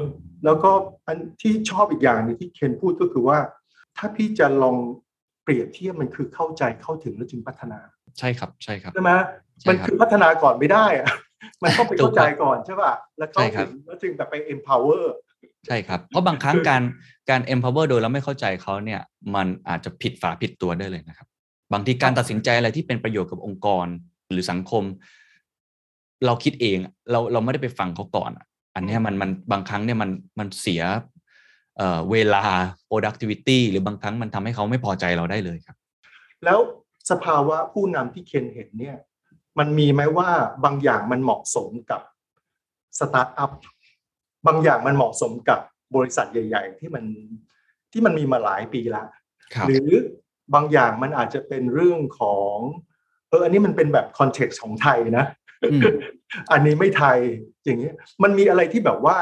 Speaker 1: แล้วก็อันที่ชอบอีกอย่างหนึงที่เคนพูดก็คือว่า ถ้าพี่จะลองเปรียบเทียบมันคือเข้าใจเข้าถึงแล้วจึงพัฒนา
Speaker 4: ใช่ครับใช่ครับ
Speaker 1: ใช่ไหม
Speaker 4: ใช่
Speaker 1: มัน
Speaker 4: ครับ
Speaker 1: คือพัฒนาก่อนไม่ได้อะมันต้องไป
Speaker 4: ถู
Speaker 1: เข้าก
Speaker 4: ครับ
Speaker 1: ใจก่อนใช่ป่ะแล้วเข้า
Speaker 4: ใช่ครั
Speaker 1: ถึ
Speaker 4: บ
Speaker 1: งแล้วจึงแบบไป empower
Speaker 4: ใช่ครับ เพราะบางครั้งการการ empower โดยเราไม่เข้าใจเขาเนี่ย มันอาจจะผิดฝาผิดตัวได้เลยนะครับ บางทีการตัดสินใจอะไรที่เป็นประโยชน์กับองค์กรหรือสังคม เราคิดเองเราเราไม่ได้ไปฟังเขาก่อนอะอันเนี้ยมันมันบางครั้งเนี่ยมันมันเสียเอ่อเวลา productivity หรือบางครั้งมันทำให้เขาไม่พอใจเราได้เลยครับ
Speaker 1: แล้วสภาวะผู้นำที่เคนเห็นเนี่ยมันมีไหมว่าบางอย่างมันเหมาะสมกับสตาร์ทอัพบางอย่างมันเหมาะสมกับบริษัทใหญ่ ๆ ที่มันที่มันมีมาหลายปีละ
Speaker 4: ครับ
Speaker 1: หรือ บางอย่างมันอาจจะเป็นเรื่องของเอออันนี้มันเป็นแบบ context ของไทยนะ
Speaker 4: อืม
Speaker 1: อันนี้ไม่ไทยอย่างเงี้ยมันมีอะไรที่แบบว่า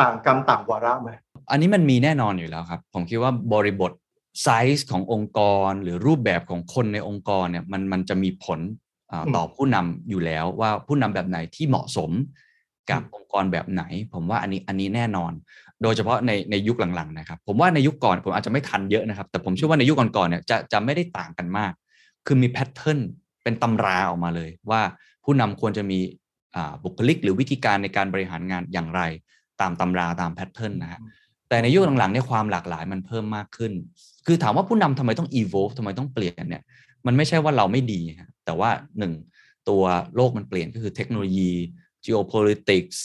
Speaker 1: ต่างกรรมต่างวาระไหม
Speaker 4: อันนี้มันมีแน่นอนอยู่แล้วครับ ผมคิดว่าบริบทไซส์ขององค์กรหรือรูปแบบของคนในองค์กรเนี่ยมันมันจะมีผลอ่า
Speaker 1: อืม
Speaker 4: ต่อผู้นำอยู่แล้วว่าผู้นำแบบไหนที่เหมาะสมกับ
Speaker 1: อืม
Speaker 4: องค์กรแบบไหน ผมว่าอันนี้อันนี้แน่นอน โดยเฉพาะในในยุคหลังๆนะครับ ผมว่าในยุคก่อนผมอาจจะไม่ทันเยอะนะครับ แต่ผมเชื่อว่าในยุคก่อนๆเนี่ยจะจะไม่ได้ต่างกันมาก คือมี pattern เป็นตำราออกมาเลย ว่าผู้นำควรจะมีอ่าบุคลิก หรือวิธีการในการบริหารงานอย่างไร ตามตำราตาม pattern นะฮะแต่ในยุคหลังๆเนี่ยความหลากหลายมันเพิ่มมากขึ้น คือถามว่าผู้นำทำไมต้อง evolve ทำไมต้องเปลี่ยนเนี่ยมันไม่ใช่ว่าเราไม่ดีฮะแต่ว่าหนึ่งตัวโลกมันเปลี่ยนก็คือเทคโนโลยี geopolitics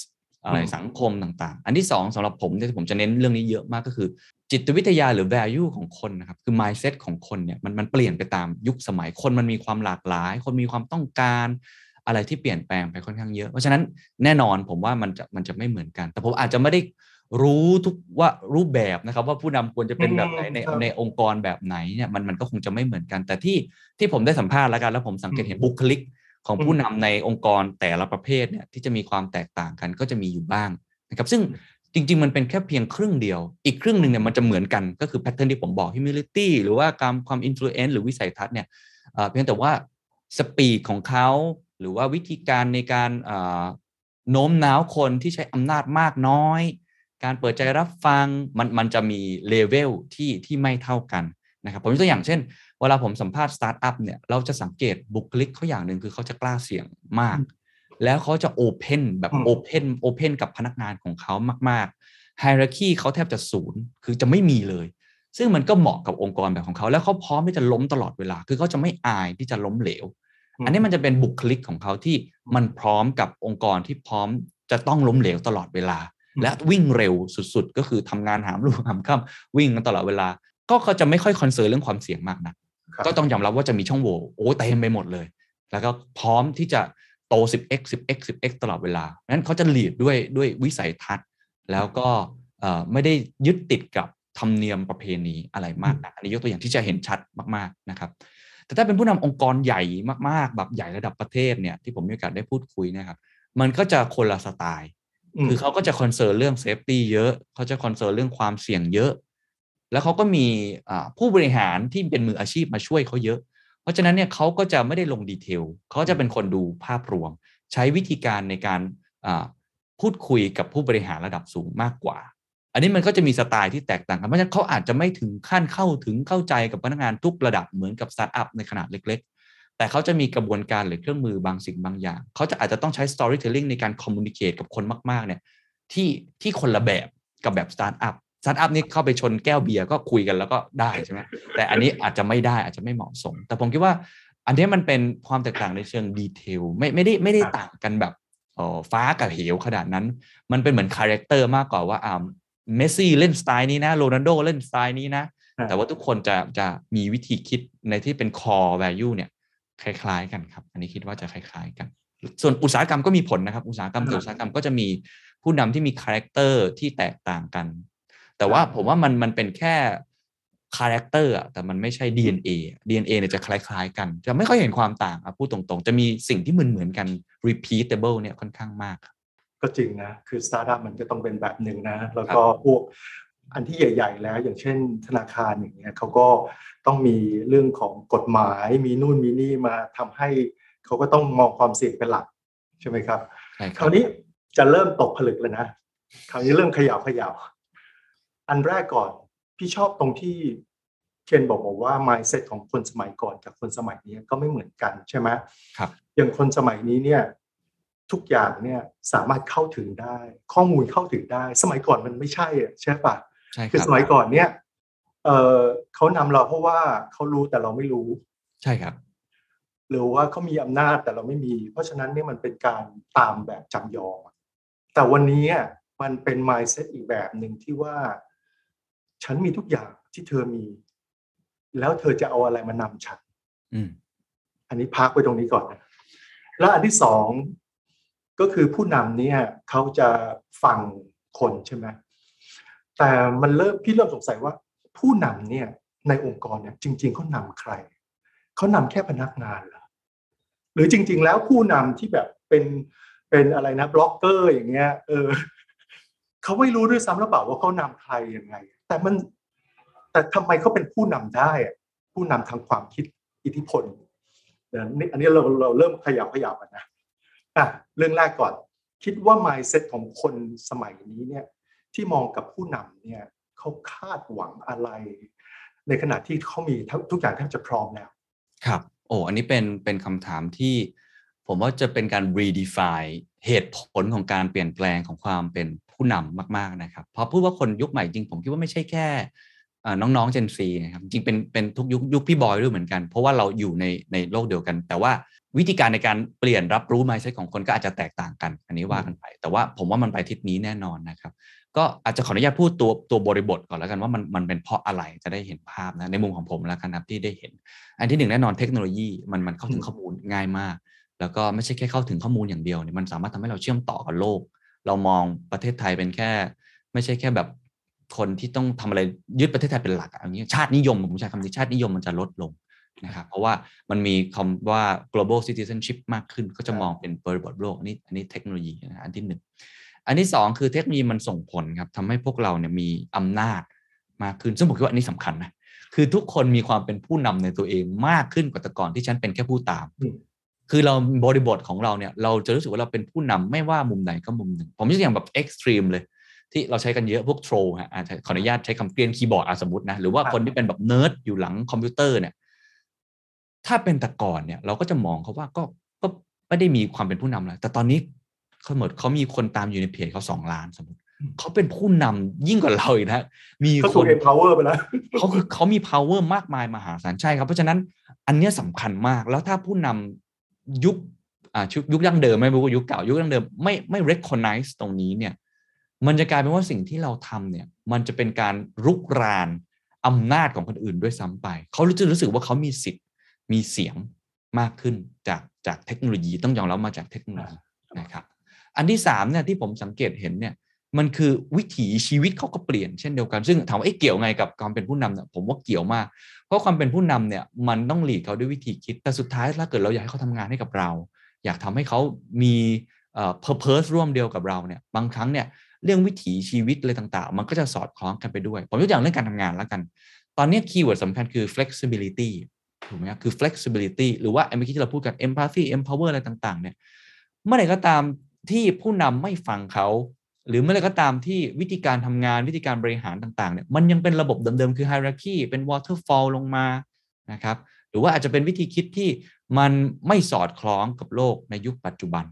Speaker 4: อะไร
Speaker 1: อืม
Speaker 4: สังคมต่างๆ อันที่สองสำหรับผมเนี่ยผมจะเน้นเรื่องนี้เยอะมากก็คือ จิตวิทยาหรือ value ของคนนะครับ คือ mindset ของคนเนี่ยมันมันเปลี่ยนไปตามยุคสมัยคนมันมีความหลากหลาย คนมีความต้องการอะไรที่เปลี่ยนแปลงไปค่อนข้างเยอะ เพราะฉะนั้นแน่นอนผมว่ามันจะมันจะไม่เหมือนกัน แต่ผมอาจจะไม่ได้รู้ทุกว่ารูปแบบนะครับ ว่าผู้นำควรจะเป็นแบบไหนใน
Speaker 1: ครับ
Speaker 4: ในองค์กรแบบไหนเนี่ยมันมันก็คงจะไม่เหมือนกัน แต่ที่ที่ผมได้สัมภาษณ์แล้วกันแล้วผมสังเกตเห็นบุคลิก ของผู้นำในองค์กรแต่ละประเภทเนี่ยที่จะมีความแตกต่างกันก็จะมีอยู่บ้างนะครับซึ่งจริง ๆ มันเป็นแค่เพียงครึ่งเดียว อีกครึ่งหนึ่งเนี่ยมันจะเหมือนกันก็คือ pattern ที่ผมบอก humility หรือว่าการความ influence หรือวิสัยทัศน์เนี่ยเอ่อเพียงแต่ว่า speed ของเขาหรือว่าวิธีการในการเอ่อโน้มน้าวคนที่ใช้อำนาจมากน้อย การเปิดใจรับฟังมันมันจะมีเลเวลที่ที่ไม่เท่ากันนะครับผมยกตัวอย่างเช่นเวลาผมสัมภาษณ์สตาร์ทอัพเนี่ยเราจะสังเกตบุคลิกเขาอย่างหนึ่งคือเขาจะกล้าเสี่ยงมาก แล้วเขาจะ open แบบ
Speaker 1: อืม
Speaker 4: open open กับพนักงานของเขามากๆ hierarchy เขาแทบจะศูนย์คือจะไม่มีเลย ซึ่งมันก็เหมาะกับองค์กรแบบของเขา แล้วเขาพร้อมที่จะล้มตลอดเวลา คือเขาจะไม่อายที่จะล้มเหลว อันนี้มันจะเป็นบุคลิกของเขาที่มันพร้อมกับองค์กรที่พร้อมจะต้องล้มเหลวตลอดเวลา
Speaker 1: อืม
Speaker 4: และวิ่งเร็วสุดๆ ก็คือทำงานหามรุ่งหามค่ำวิ่งกันตลอดเวลา ก็เขาจะไม่ค่อย concern เรื่องความเสี่ยงมากนัก
Speaker 1: ครับ
Speaker 4: ก็ต้องยอมรับว่าจะมีช่องโหว่โอ้เต็มไปหมดเลย แล้วก็พร้อมที่จะโต 10x 10x 10x ตลอดเวลานั้นเขาจะ lead ด้วยด้วยวิสัยทัศน์ แล้วก็เอ่อไม่ได้ยึดติดกับธรรมเนียมประเพณีอะไรมากนะอันนี้ยกตัวอย่างที่จะเห็นชัดมากๆนะครับ แต่ถ้าเป็นผู้นำองค์กรใหญ่มากๆ แบบใหญ่ระดับประเทศเนี่ยที่ผมมีโอกาสได้พูดคุยเนี่ยนะครับ มันก็จะคนละสไตล์ อื
Speaker 1: ม
Speaker 4: คือเขาก็จะ concern เรื่อง safety เยอะ เขาจะ concern เรื่องความเสี่ยงเยอะ แล้วเขาก็มีผู้บริหารที่เป็นมืออาชีพมาช่วยเขาเยอะ เพราะฉะนั้นเนี่ยเขาก็จะไม่ได้ลง detail เขาจะเป็นคนดูภาพรวม ใช้วิธีการในการพูดคุยกับผู้บริหารระดับสูงมากกว่า อันนี้มันก็จะมีสไตล์ที่แตกต่างกันเพราะฉะนั้นเขาอาจจะไม่ถึงขั้นเข้าถึงเข้าใจกับพนักงานทุกระดับเหมือนกับสตาร์ทอัพในขนาดเล็ก ๆ แต่เขาจะมีกระบวนการหรือเครื่องมือบางสิ่งบางอย่างเขาจะอาจจะต้องใช้ storytelling ในการ communicate กับคนมากๆเนี่ยที่ที่คนละแบบกับแบบสตาร์ทอัพ สตาร์ทอัพนี่เข้าไปชนแก้วเบียร์ก็คุยกันแล้วก็ได้ใช่ไหมแต่อันนี้อาจจะไม่ได้อาจจะไม่เหมาะสม แต่ผมคิดว่า อันนี้มันเป็นความแตกต่างในเชิง detail ไม่ไม่ได้ไม่ได้ต่างกันแบบเอ่อฟ้ากับเหวขนาดนั้น มันเป็นเหมือน character มากกว่าว่าอ่าเมสซี่เล่นสไตล์นี้นะโรนัลโดเล่นสไตล์นี้นะ
Speaker 1: ครับ
Speaker 4: แต่ว่าทุกคนจะจะมีวิธีคิดในที่เป็น core value เนี่ยคล้าย ๆ กันครับ อันนี้คิดว่าจะคล้ายๆกัน ส่วนอุตสาหกรรมก็มีผลนะครับ อุตสาหกรรมกับอุตสาหกรรมก็จะมีผู้นำที่มี character ที่แตกต่างกัน แต่ว่าผมว่ามันมันเป็นแค่ character อะแต่มันไม่ใช่ DNA DNA เนี่ยจะคล้ายๆ กัน จะไม่ค่อยเห็นความต่างอะพูดตรงๆ จะมีสิ่งที่เหมือนเหมือนๆกัน repeatable เนี่ยค่อนข้างมากครับ
Speaker 1: ก็จริงนะ คือสตาร์ทอัพมันก็ต้องเป็นแบบหนึ่งนะ แล้วก็พวกอันที่ใหญ่ ๆ แล้ว อย่างเช่นธนาคารอย่างเงี้ยเขาก็ต้องมีเรื่องของกฎหมาย มีนู่นมีนี่มาทำให้เขาก็ต้องมองความเสี่ยงเป็นหลักใช่ไหมครับ
Speaker 4: ใช่ค
Speaker 1: ครับราวนี้จะเริ่มตกผลึกแล้วนะคราวนี้เริ่มขยับขยับ อันแรกก่อนพี่ชอบตรงที่เคนบอกบอกว่า mindset ของคนสมัยก่อนกับคนสมัยนี้ก็ไม่เหมือนกันใช่ไหม
Speaker 4: ครับ
Speaker 1: อย่างคนสมัยนี้เนี่ยทุกอย่างเนี่ยสามารถเข้าถึงได้ ข้อมูลเข้าถึงได้ สมัยก่อนมันไม่ใช่อะใช่ปะ
Speaker 4: ใช่ค
Speaker 1: คือ
Speaker 4: รับ
Speaker 1: สมัยก่อนเนี่ยเออเขานำเราเพราะว่าเขารู้แต่เราไม่รู้
Speaker 4: ใช่ครับ
Speaker 1: หรือว่าเขามีอำนาจแต่เราไม่มี เพราะฉะนั้นเนี่ยมันเป็นการตามแบบจำยอมอะแต่วันนี้อะมันเป็น mindset อีกแบบหนึ่งที่ว่า ฉันมีทุกอย่างที่เธอมี แล้วเธอจะเอาอะไรมานำฉัน
Speaker 4: อืม
Speaker 1: อันนี้พักไว้ตรงนี้ก่อนนะแล้วอันที่สองก็คือผู้นำเนี่ยเขาจะฟังคนใช่ไหมแต่มันเริ่มพี่เริ่มสงสัยว่า ผู้นำเนี่ย ในองค์กรเนี่ย จริง ๆเขานำใครเขานำแค่พนักงานเหรอหรือจริง ๆ แล้วผู้นำที่แบบเป็นเป็นอะไรนะบล็อกเกอร์อย่างเงี้ย เออเขาไม่รู้ด้วยซ้ำหรือเปล่าว่าเขานำใครยังไง แต่มันแต่ทำไมเขาเป็นผู้นำได้ผู้นำทางความคิดอิทธิพลนะนี่อันนี้เราเราเริ่มขยับขยับกันนะอะเรื่องแรกก่อน คิดว่า mindset ของคนสมัยนี้เนี่ยที่มองกับผู้นำเนี่ยเขาคาดหวังอะไร ในขณะที่เขามีทุกทุกอย่างแทบจะพร้อมแล้ว
Speaker 4: ครับ โอ้อันนี้เป็นเป็นคำถามที่ ผมว่าจะเป็นการ redefine เหตุผลของการเปลี่ยนแปลงของความเป็น ผู้นำมากๆนะครับพราะพูดว่าคนยุคใหม่จริงผมคิดว่าไม่ใช่แค่อน้องๆ Gen Z นะครับจริงเป็นเป็นทุกยุคยุคพี่บอยด้วยเหมือนกัน เพราะว่าเราอยู่ในในโลกเดียวกัน แต่ว่าวิธีการในการเปลี่ยนรับรู้ mindset ของคนก็อาจจะแตกต่างกัน อันนี้ว่ากันไป แต่ว่าผมว่ามันไปทิศนี้แน่นอนนะครับ ก็อาจจะขออนุญาตพูดตัวตัวบริบทก่อนแล้วกันว่ามันมันเป็นเพราะอะไรจะได้เห็นภาพนะในมุมของผมแล้วกันนะครับที่ได้เห็น อันที่หนึ่งแน่นอนเทคโนโลยีมันมันเข้าถึงข้อมูลง่ายมาก แล้วก็ไม่ใช่แค่เข้าถึงข้อมูลอย่างเดียวเนี่ยมันสามารถทำให้เราเชื่อมต่อกับโลก เรามองประเทศไทยเป็นแค่ ไม่ใช่แค่แบบคนที่ต้องทำอะไรยึดประเทศไทยเป็นหลักอะอย่างนี้ชาตินิยมผมใช้คำนี้ชาตินิยมมันจะลดลงนะครับเพราะว่ามันมีคำว่า global citizenship มากขึ้น ก็จะมองเป็นบริบทโลกอันนี้อันนี้เทคโนโลยีนะอันที่หนึ่งอันที่สองคือเทคโนโลยีมันส่งผลครับทำให้พวกเราเนี่ยมีอำนาจมากขึ้น ซึ่งผมคิดว่าอันนี้สำคัญนะคือทุกคนมีความเป็นผู้นำในตัวเองมากขึ้นกว่าแต่ก่อนที่ฉันเป็นแค่ผู้ตาม คือเราบริบทของเราเนี่ยเราจะรู้สึกว่าเราเป็นผู้นำไม่ว่ามุมไหนก็มุมหนึ่ง ผมยกตัวอย่างแบบ extreme เลย ที่เราใช้กันเยอะพวก troll ฮะอาจจะขออนุญาตใช้คำเกรียนคีย์บอร์ดอาสมมตินะหรือว่าคนที่เป็นแบบเนิร์ดอยู่หลังคอมพิวเตอร์เนี่ยถ้าเป็นแต่ก่อนเนี่ยเราก็จะมองเขาว่าก็ก็ไม่ได้มีความเป็นผู้นำเลยแต่ตอนนี้เขาเหมือนเขามีคนตามอยู่ในเพจเขาสองล้านสมมติเขาเป็นผู้นำยิ่งกว่าเราอีกนะมี
Speaker 1: เขาถูก empower ไปแล้ว
Speaker 4: เขาคือเขามี power มากมายมหาศาลใช่ครับ เพราะฉะนั้นอันเนี้ยสำคัญมากแล้วถ้าผู้นำ ยุคอ่าชุยุคดั้งเดิมไม่รู้ว่ายุคเก่ายุคดั้งเดิมไม่ไม่ recognize ตรงนี้เนี่ยมันจะกลายเป็นว่าสิ่งที่เราทำเนี่ยมันจะเป็นการรุกรานอำนาจของคนอื่นด้วยซ้ำไป เขารู้จะรู้สึกว่าเขามีสิทธิ์มีเสียงมากขึ้นจากจากเทคโนโลยีต้องยอมรับมาจากเทคโนโลยีนะครับ อันที่สามเนี่ยที่ผมสังเกตเห็นเนี่ย มันคือวิถีชีวิตเขาก็เปลี่ยนเช่นเดียวกัน ซึ่งถามว่าเอ๊ะเกี่ยวไงกับความเป็นผู้นำเนี่ยผมว่าเกี่ยวมาก เพราะความเป็นผู้นำเนี่ยมันต้องหลีดเขาด้วยวิธีคิด แต่สุดท้ายถ้าเกิดเราอยากให้เขาทำงานให้กับเรา อยากทำให้เขามีเอ่อ purpose ร่วมเดียวกับเราเนี่ยบางครั้งเนี่ยเรื่องวิถีชีวิตอะไรต่างๆ มันก็จะสอดคล้องกันไปด้วย ผมยกตัวอย่างเรื่องการทำงานแล้วกัน ตอนนี้คีย์เวิร์ดสำคัญคือ flexibility ถูกไหมครับคือ flexibility หรือว่าเมื่อกี้ที่เราพูดกัน empathy empower อะไรต่างๆเนี่ยเมื่อไหร่ก็ตามที่ผู้นำไม่ฟังเขา หรือเมื่อไหร่ก็ตามที่วิธีการทำงานวิธีการบริหารต่างๆเนี่ยมันยังเป็นระบบเดิมๆคือ hierarchy เป็น waterfall ลงมานะครับหรือว่าอาจจะเป็นวิธีคิดที่มันไม่สอดคล้องกับโลกในยุคปัจจุบัน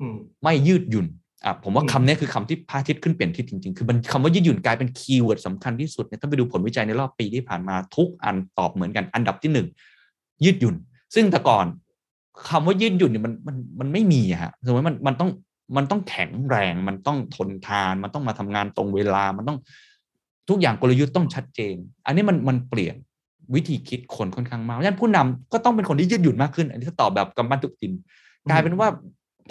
Speaker 1: อืม
Speaker 4: ไม่ยืดหยุ่นอะผมว่า
Speaker 1: อืม
Speaker 4: คำนี้คือคำที่พระอาทิตย์ขึ้นเปลี่ยนทิศจริงๆ คือมันคำว่ายืดหยุ่นกลายเป็นคีย์เวิร์ดสำคัญที่สุดเนี่ยถ้าไปดูผลวิจัยในรอบปีที่ผ่านมาทุกอันตอบเหมือนกันอันดับที่หนึ่งยืดหยุ่น ซึ่งแต่ก่อนคำว่ายืดหยุ่นเนี่ยมันมันมันไม่มีอะฮะสมมติมันมันต้อง มันต้องแข็งแรง มันต้องทนทาน มันต้องมาทำงานตรงเวลา มันต้องทุกอย่างกลยุทธ์ต้องชัดเจน อันนี้มันมันเปลี่ยนวิธีคิดคนค่อนข้างมากเพราะฉะนั้นผู้นำก็ต้องเป็นคนที่ยืดหยุ่นมากขึ้น อันนี้ถ้าตอบแบบกำปั้นทุบดินกลายเป็นว่า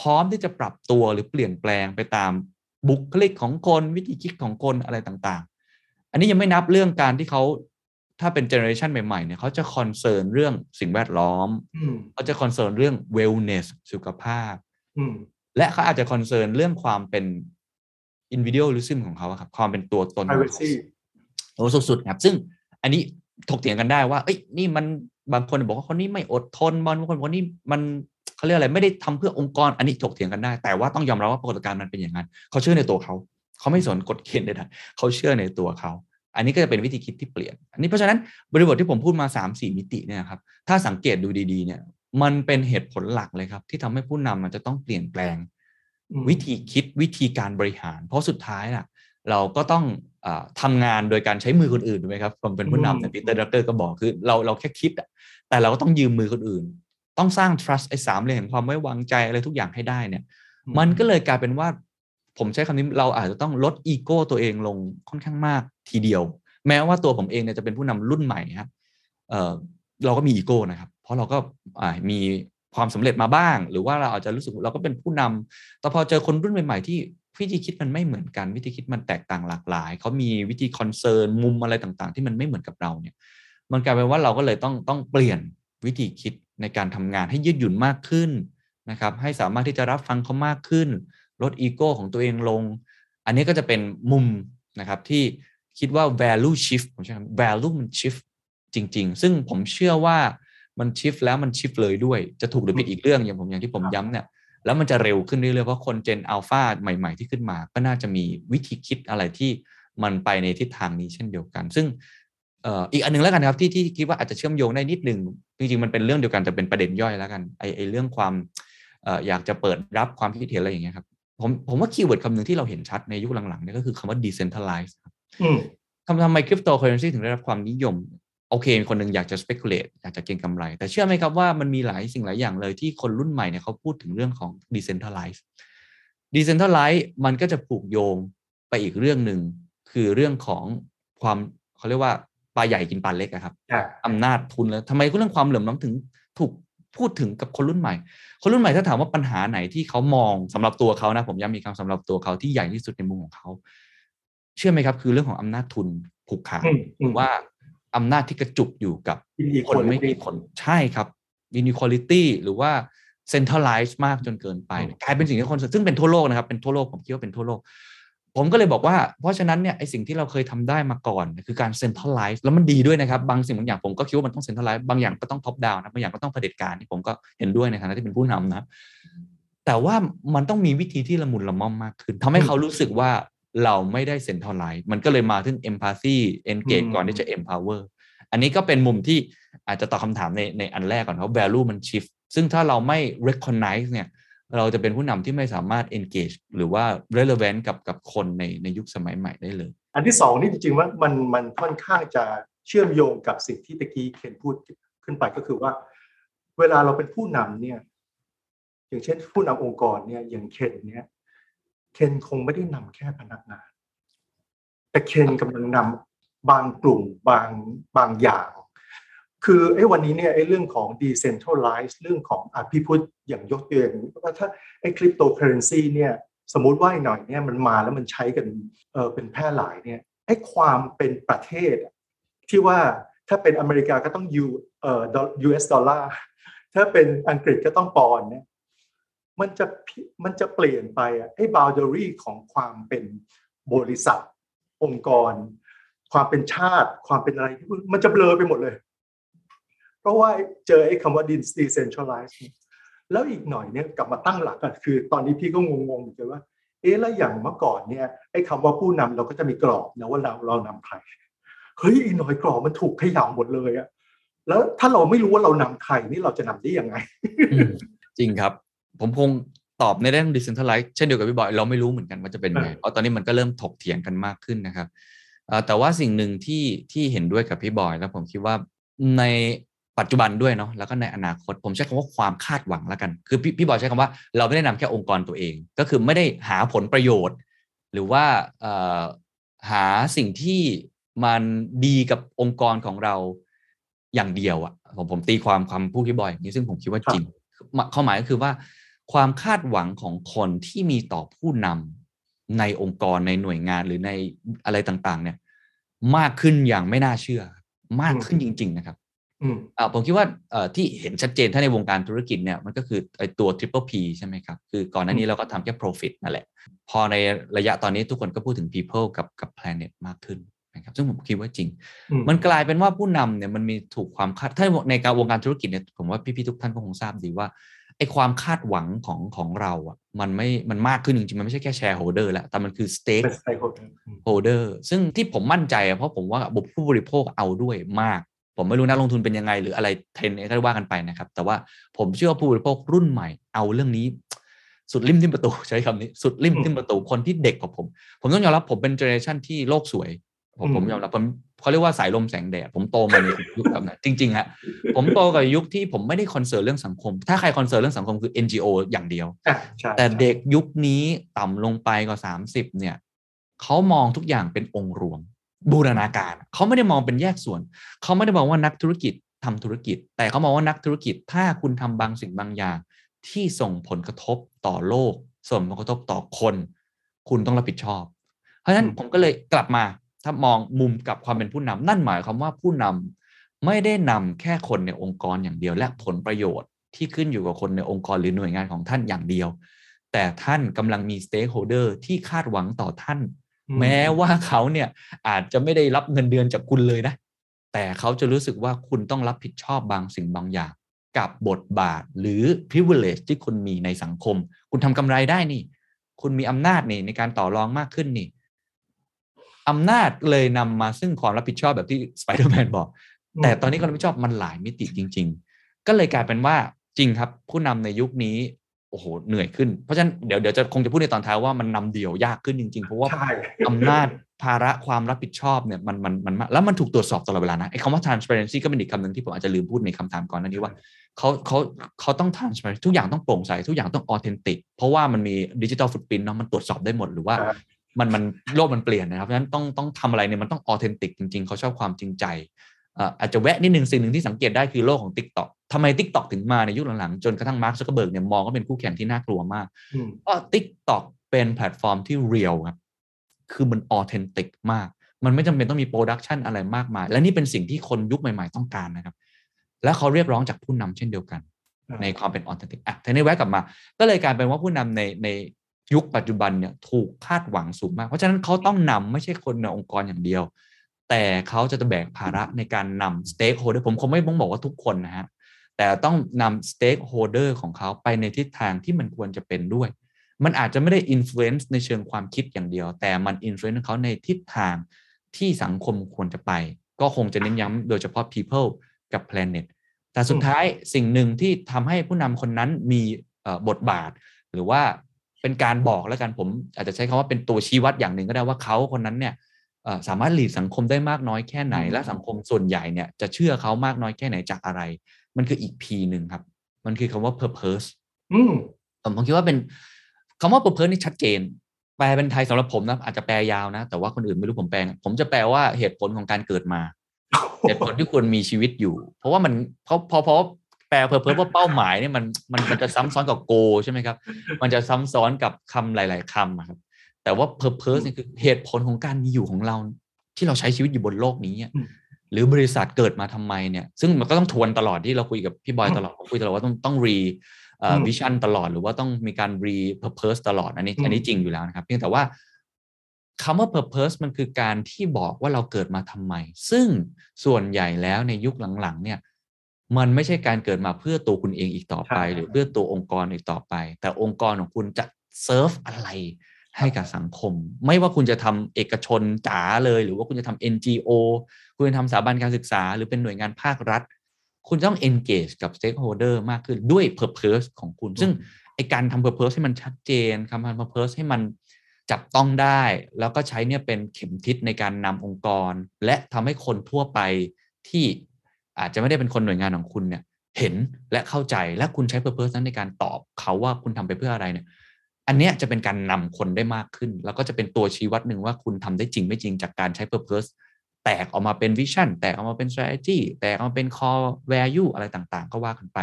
Speaker 4: พร้อมที่จะปรับตัวหรือเปลี่ยนแปลงไปตามบุคลิกของคนวิธีคิดของคนอะไรต่างๆ อันนี้ยังไม่นับเรื่องการที่เขาถ้าเป็น generation ใหม่ๆเนี่ยเขาจะ concern เรื่องสิ่งแวดล้อม
Speaker 1: อืม
Speaker 4: เขาจะคอนเซิร์นเรื่อง wellness สุขภาพ
Speaker 1: อืม
Speaker 4: และเขาอาจจะ concern เรื่องความเป็น individualism ของเขาอะครับ ความเป็นตัวตนของเขา
Speaker 1: privacy
Speaker 4: โอ้สุดๆครับ ซึ่งอันนี้ถกเถียงกันได้ว่า เอ้ยนี่มันบางคนบอกว่าคนนี้ไม่อดทนบางคนบอกว่านี่มันเขาเรียกอะไรไม่ได้ทำเพื่อองค์กร อันนี้ถกเถียงกันได้ แต่ว่าต้องยอมรับว่าปรากฏการณ์มันเป็นอย่างนั้นเขาเชื่อในตัวเขาเขาไม่สนกฎเกณฑ์ใดๆเขาเชื่อในตัวเขาอันนี้ก็จะเป็นวิธีคิดที่เปลี่ยน อันนี้เพราะฉะนั้นบริบทที่ผมพูดมา3ามสี่มิติเนี่ยครับ ถ้าสังเกตดูดีๆเนี่ย มันเป็นเหตุผลหลักเลยครับ ที่ทำให้ผู้นำมันจะต้องเปลี่ยนแปลง
Speaker 1: อืม
Speaker 4: วิธีคิดวิธีการบริหาร เพราะสุดท้ายน่ะ เราก็ต้องอาทำงานโดยการใช้มือคนอื่นถูกไหมครับผมเป็นผู้นำเนี่ยปีเตอร์ ดรักเกอร์ก็บอกคือเราเราแค่คิดอะแต่เราก็ต้องยืมมือคนอื่น ต้องสร้าง trust ไอ้สามเหลี่ยมแห่งความไว้วางใจอะไรทุกอย่างให้ได้เนี่ย มันก็เลยกลายเป็นว่า ผมใช้คำนี้เราอาจจะต้องลดอีโก้ตัวเองลงค่อนข้างมากทีเดียว แม้ว่าตัวผมเองเนี่ยจะเป็นผู้นำรุ่นใหม่ครับ เราก็มีอีโก้นะครับ เพราะเราก็มีความสำเร็จมาบ้าง หรือว่าเราอาจจะรู้สึกเราก็เป็นผู้นำแต่พอเจอคนรุ่นใหม่ ๆ ที่วิธีคิดมันไม่เหมือนกัน วิธีคิดมันแตกต่างหลากหลาย เขามีวิธี concern มุมอะไรต่างๆ ที่มันไม่เหมือนกับเราเนี่ย มันกลายเป็นว่าเราก็เลยต้องต้องเปลี่ยนวิธีคิดในการทำงานให้ยืดหยุ่นมากขึ้นนะครับ ให้สามารถที่จะรับฟังเขามากขึ้น ลดอีโก้ของตัวเองลง อันนี้ก็จะเป็นมุมนะครับที่คิดว่า value shift ผมใช้คำ value มัน shift จริง ๆ ซึ่งผมเชื่อว่ามัน shift แล้วมัน shift เลยด้วย จะถูกหรือผิดอีกเรื่องอย่างผมอย่างที่ผมย้ำเนี่ยแล้วมันจะเร็วขึ้นเรื่อยๆเพราะคนเจนอัลฟาใหม่ ๆที่ขึ้นมา ก็น่าจะมีวิธีคิดอะไรที่มันไปในทิศทางนี้เช่นเดียวกัน ซึ่งเอ่ออีกอันหนึงแล้วกันครับที่ที่คิดว่าอาจจะเชื่อมโยงได้นิดนึงจริงๆมันเป็นเรื่องเดียวกันแต่เป็นประเด็นย่อยแล้วกันไอไอเรื่องความเอ่ออยากจะเปิดรับความคิดเห็นอะไรอย่างเงี้ยครับผมผมว่าคีย์เวิร์ดคำหนึ่งที่เราเห็นชัดในยุคหลังๆเนี่ยก็คือคำว่า decentralize ครับ
Speaker 1: อืม
Speaker 4: ทำทำไมคริปโตเคอเรนซีถึงได้รับความนิยม โอเคมีคนหนึ่งอยากจะ speculate อยากจะเก็งกำไร แต่เชื่อไหมครับว่ามันมีหลายสิ่งหลายอย่างเลยที่คนรุ่นใหม่เนี่ยเขาพูดถึงเรื่องของ decentralize decentralize มันก็จะผูกโยงไปอีกเรื่องหนึ่งคือเรื่องของความเขาเรียกว่าปลาใหญ่กินปลาเล็กอะครับ
Speaker 1: อ่า
Speaker 4: อำนาจทุนแล้วทำไมเรื่องความเหลื่อมล้ำถึงถูกพูดถึงกับคนรุ่นใหม่ คนรุ่นใหม่ถ้าถามว่าปัญหาไหนที่เขามองสำหรับตัวเขานะผมย้ำอีกครั้งสำหรับตัวเขาที่ใหญ่ที่สุดในมุมของเขา เชื่อไหมครับ คือเรื่องของอำนาจทุนผูกขาด
Speaker 1: อืม
Speaker 4: หรือว่า อำนาจที่กระจุกอยู่กับคนไม่กี่คนใช่ครับ inequality หรือว่า centralize มากจนเกินไป
Speaker 1: อืม
Speaker 4: กลายเป็นสิ่งที่คนซึ่งเป็นทั่วโลกนะครับเป็นทั่วโลกผมคิดว่าเป็นทั่วโลก ผมก็เลยบอกว่า เพราะฉะนั้นเนี่ยไอสิ่งที่เราเคยทำได้มาก่อน คือการ centralize แล้วมันดีด้วยนะครับ บางสิ่งบางอย่างผมก็คิดว่ามันต้อง centralize บางอย่างก็ต้อง top down นะบางอย่างก็ต้องเผด็จการนี่ผมก็เห็นด้วยในฐานะที่เป็นผู้นำนะแต่ว่ามันต้องมีวิธีที่ละมุนละม่อมมากขึ้นทำให้เขารู้สึกว่า เราไม่ได้ centralize มันก็เลยมาถึง empathy engage
Speaker 1: อืม
Speaker 4: ก่อนที่จะ empower อันนี้ก็เป็นมุมที่อาจจะตอบคำถามในในอันแรกก่อนเพราะ value มัน shift ซึ่งถ้าเราไม่ recognize เนี่ยเราจะเป็นผู้นำที่ไม่สามารถ engage หรือว่า relevant กับกับคนในในยุคสมัยใหม่ได้เลย
Speaker 1: อันที่สองนี่จริงๆว่ามันมันค่อนข้างจะเชื่อมโยงกับสิ่งที่ตะกี้เคนพูดขึ้นไปก็คือว่า เวลาเราเป็นผู้นำเนี่ยอย่างเช่นผู้นำองค์กรเนี่ยอย่างเคนเนี่ยเคนคงไม่ได้นำแค่พนักงาน แต่เคนกำลังนำบางกลุ่มบางบางอย่าง คือไอ้วันนี้เนี่ยไอ้เรื่องของ decentralize เรื่องของอะพี่พูดอย่างยกตัวอย่างว่าถ้าไอ้คริปโตเคอเรนซีเนี่ยสมมุติว่าหน่อยเนี่ยมันมาแล้วมันใช้กันเออเป็นแพร่หลายเนี่ยไอ้ความเป็นประเทศ ที่ว่าถ้าเป็นอเมริกาก็ต้องยูเอ่อ US ดอลลาร์ถ้าเป็นอังกฤษก็ต้องปอนเนี่ย มันจะมันจะเปลี่ยนไปอะไอ้ boundary ของความเป็นบริษัท องค์กร ความเป็นชาติ ความเป็นอะไรที่มันจะเบลอไปหมดเลย เพราะว่าเจอไอ้คำว่า decentralized เนี่ยแล้วอีกหน่อยเนี่ยกลับมาตั้งหลักกันคือ ตอนนี้พี่ก็งงๆเหมือนกันว่า เอ๊ะแล้วอย่างเมื่อก่อนเนี่ยไอ้คำว่าผู้นำเราก็จะมีกรอบนะว่าเราเรานำใครเฮ้ยอีกหน่อยกรอบมันถูกขย่าหมดเลยอะแล้วถ้าเราไม่รู้ว่าเรานำใครนี่เราจะนำได้ยังไง
Speaker 4: จริงครับ ผมคงตอบในเรื่อง decentralize เช่นเดียวกับพี่บอยเราไม่รู้เหมือนกันว่าจะเป็นไง
Speaker 1: เออ
Speaker 4: เพราะตอนนี้มันก็เริ่มถกเถียงกันมากขึ้นนะครับเอ่อแต่ว่าสิ่งหนึ่งที่ที่เห็นด้วยกับพี่บอย แล้วผมคิดว่าในปัจจุบันด้วยเนาะแล้วก็ในอนาคตผมใช้คำว่าความคาดหวังแล้วกัน คือพี่พี่บอยใช้คำว่าเราไม่ได้นำแค่องค์กรตัวเอง ก็คือไม่ได้หาผลประโยชน์ หรือว่าเอ่อหาสิ่งที่มันดีกับองค์กรของเราอย่างเดียวอะผมผมตีความความพูดพี่บอยอย่างนี้ซึ่งผมคิดว่าจริงความหมายก็คือว่า ความคาดหวังของคนที่มีต่อผู้นำในองค์กรในหน่วยงานหรือในอะไรต่างๆ เนี่ย มากขึ้นอย่างไม่น่าเชื่อ มากขึ้นจริง ๆ นะครับ
Speaker 1: อืม
Speaker 4: อ่าผมคิดว่าเอ่อที่เห็นชัดเจนถ้าในวงการธุรกิจเนี่ยมันก็คือไอ้ตัว triple P ใช่ไหมครับ คือก่อนหน้านี้เราก็ทำแค่ profit นั่นแหละ พอในระยะตอนนี้ทุกคนก็พูดถึง people กับกับ planet มากขึ้นนะครับ ซึ่งผมคิดว่าจริง
Speaker 1: อืม
Speaker 4: มันกลายเป็นว่าผู้นำเนี่ยมันมีถูกความคาดถ้าในการวงการธุรกิจเนี่ยผมว่าพี่ๆทุกท่านก็คงทราบดีว่า ไอ้ความคาดหวังของของเราอะมันไม่มันมากขึ้นจริงๆ มันไม่ใช่แค่ shareholder แล้ว แต่มันคือ stake
Speaker 1: เป็น stakeholder อืม
Speaker 4: holder ซึ่งที่ผมมั่นใจอะเพราะผมว่าบุผู้บริโภคเอาด้วยมาก ผมไม่รู้นักลงทุนเป็นยังไง หรืออะไรเทรนด์ก็ว่ากันไปนะครับ แต่ว่าผมเชื่อว่าผู้บริโภครุ่นใหม่เอาเรื่องนี้ สุดลิ่มทิ่มประตูใช้คำนี้ สุดลิ่มทิ่มประตูคนที่เด็กกว่าผม ผมต้องยอมรับผมเป็น generation ที่โลกสวย ผม
Speaker 1: อืม
Speaker 4: ผมยอมรับผมเขาเรียกว่าสายลมแสงแดดผมโตมาในยุคแบบนั้นจริงๆฮะผมโตกับยุคที่ผมไม่ได้ concern เรื่องสังคม ถ้าใคร concern เรื่องสังคมคือ NGO อย่างเดียว
Speaker 1: อะใช่
Speaker 4: แต่
Speaker 1: ใช่
Speaker 4: เด็กยุคนี้ต่ำลงไปกว่าสามสิบเนี่ยเขามองทุกอย่างเป็นองค์รวม บูรณาการเขาไม่ได้มองเป็นแยกส่วน เขาไม่ได้มองว่านักธุรกิจทำธุรกิจ แต่เขามองว่านักธุรกิจถ้าคุณทำบางสิ่งบางอย่าง ที่ส่งผลกระทบต่อโลก ส่งผลกระทบต่อคน คุณต้องรับผิดชอบ เพราะฉะนั้นผมก็เลยกลับมา ถ้ามองมุมกับความเป็นผู้นำนั่นหมายความว่าผู้นำไม่ได้นำแค่คนในองค์กรอย่างเดียว และผลประโยชน์ที่ขึ้นอยู่กับคนในองค์กรหรือหน่วยงานของท่านอย่างเดียว แต่ท่านกำลังมี stakeholder ที่คาดหวังต่อท่าน
Speaker 1: อืม
Speaker 4: แม้ว่าเขาเนี่ยอาจจะไม่ได้รับเงินเดือนจากคุณเลยนะ แต่เขาจะรู้สึกว่าคุณต้องรับผิดชอบบางสิ่งบางอย่างกับบทบาทหรือ privilege ที่คุณมีในสังคม คุณทำกำไรได้นี่ คุณมีอำนาจนี่ในการต่อรองมากขึ้นนี่ อำนาจเลยนำมาซึ่งความรับผิดชอบแบบที่สไปเดอร์แมนบอก
Speaker 1: อืม
Speaker 4: แต่ตอนนี้ความรับผิดชอบมันหลายมิติจริง ๆ ก็เลยกลายเป็นว่าจริงครับผู้นำในยุคนี้โอ้โหเหนื่อยขึ้น เพราะฉะนั้นเดี๋ยวเดี๋ยวจะคงจะพูดในตอนท้ายว่ามันนำเดี่ยวยากขึ้นจริงๆ เพราะว่า
Speaker 1: ใช่
Speaker 4: อำนาจภาระความรับผิดชอบเนี่ยมันมันมันมากแล้วมันถูกตรวจสอบตลอดเวลานะไอ้คำว่า transparency ก็เป็นอีกคำหนึ่งที่ผมอาจจะลืมพูดในคำถามก่อนหน้านี้ว่าเขาเขาเขาต้อง transparent ทุกอย่างต้องโปร่งใส ทุกอย่างต้อง authentic เพราะว่ามันมีดิจิ t a ลฟุตปรินเนาะมันตรวจสอบได้หมดหรือว่า
Speaker 1: ครับ
Speaker 4: มันมันโลกมันเปลี่ยนนะครับเพราะฉะนั้นต้องต้องทำอะไรเนี่ยมันต้อง authentic จริง ๆ เขาชอบความจริงใจอ่าอาจจะแวะนิดนึงสิ่งหนึ่งที่สังเกตได้คือโลกของ TikTok ทำไม TikTok ถึงมาในยุคหลังๆ จนกระทั่งมาร์คซักเกอร์เบิร์กเนี่ยมองว่าเป็นคู่แข่งที่น่ากลัวมาก
Speaker 1: อืม
Speaker 4: เพราะ TikTok เป็นแพลตฟอร์มที่ real ครับคือมัน authentic มาก มันไม่จำเป็นต้องมี production อะไรมากมาย และนี่เป็นสิ่งที่คนยุคใหม่ๆต้องการนะครับ และเขาเรียกร้องจากผู้นำเช่นเดียวกัน
Speaker 1: อ่า
Speaker 4: ในความเป็น authentic อะทีนี้แวะกลับมา ก็เลยกลายเป็นว่าผู้นำในใน ยุคปัจจุบันเนี่ยถูกคาดหวังสูงมาก เพราะฉะนั้นเขาต้องนำไม่ใช่คนในองค์กรอย่างเดียว แต่เขาจะแบกภาระในการนำ stakeholder ผมคงไม่ต้องบอกว่าทุกคนนะฮะแต่ต้องนำ stakeholder ของเขาไปในทิศทางที่มันควรจะเป็นด้วย มันอาจจะไม่ได้อิม l u e n c e ในเชิงความคิดอย่างเดียว แต่มันอิม l u e n c e เขาในทิศทางที่สังคมควรจะไป ก็คงจะเน้นย้ำโดยเฉพาะ people กับ planet แต่สุดท้ายสิ่งหนึ่งที่ทำให้ผู้นำคนนั้นมีบทบาท หรือว่า เป็นการบอกแล้วกันผมอาจจะใช้คำว่าเป็นตัวชี้วัดอย่างหนึ่งก็ได้ว่าเขาคนนั้นเนี่ยเอ่อสามารถหลีดสังคมได้มากน้อยแค่ไหน และสังคมส่วนใหญ่เนี่ยจะเชื่อเขามากน้อยแค่ไหนจากอะไร มันคืออีก P หนึ่งครับ มันคือคำว่า purpose
Speaker 1: อืม
Speaker 4: ผมผมคิดว่าเป็นคำว่า purpose นี่ชัดเจน แปลเป็นไทยสำหรับผมนะอาจจะแปลยาวนะ แต่ว่าคนอื่นไม่รู้ผมแปลไงผมจะแปลว่าเหตุผลของการเกิดมา เหตุผลที่ควรมีชีวิตอยู่ เพราะว่ามันเพราะเพราะเพราะ แปลเพอเพอว่าเป้าหมายเนี่ยมันมันมันจะซ้ำซ้อนกับโกใช่ไหมครับ มันจะซ้ำซ้อนกับคำหลาย ๆคำอะครับ แต่ว่า purpose เนี่ยคือเหตุผลของการมีอยู่ของเรา ที่เราใช้ชีวิตอยู่บนโลกนี้อะ
Speaker 1: อืม
Speaker 4: หรือบริษัทเกิดมาทำไมเนี่ย ซึ่งมันก็ต้องทวนตลอดที่เราคุยกับพี่บอย
Speaker 1: อืม
Speaker 4: ตลอดผมคุยตลอดว่าต้องต้องรี
Speaker 1: อืม
Speaker 4: วิชั่นตลอดหรือว่าต้องมีการรี purpose ตลอดอันนี้
Speaker 1: อืม
Speaker 4: อันนี้จริงอยู่แล้วนะครับ เพียงแต่ว่าคำว่า purpose มันคือการที่บอกว่าเราเกิดมาทำไม ซึ่งส่วนใหญ่แล้วในยุคหลังๆ เนี่ย มันไม่ใช่การเกิดมาเพื่อตัวคุณเองอีกต่อไป
Speaker 1: ใช่
Speaker 4: หรือเพื่อตัวองค์กรอีกต่อไป แต่องค์กรของคุณจะเซิร์ฟอะไรให้กับสังคม ไม่ว่าคุณจะทำเอกชนจ๋าเลย หรือว่าคุณจะทำ NGO คุณจะทำสถาบันการศึกษา หรือเป็นหน่วยงานภาครัฐ คุณต้อง engage กับ stakeholder มากขึ้นด้วย purpose ของคุณ ซึ่งไอการทำ purpose ให้มันชัดเจนคำทำ purpose ให้มันจับต้องได้ แล้วก็ใช้เนี่ยเป็นเข็มทิศในการนำองค์กร และทำให้คนทั่วไปที่ อาจจะไม่ได้เป็นคนหน่วยงานของคุณเนี่ยเห็นและเข้าใจและคุณใช้ purpose นั้นในการตอบเขาว่าคุณทำไปเพื่ออะไรเนี่ย อันนี้จะเป็นการนำคนได้มากขึ้น แล้วก็จะเป็นตัวชี้วัดหนึ่งว่าคุณทำได้จริงไม่จริงจากการใช้ purpose แตกออกมาเป็นวิชั่นแตกออกมาเป็น strategy แตกออกมาเป็น core value อะไรต่างๆ ก็ว่ากันไป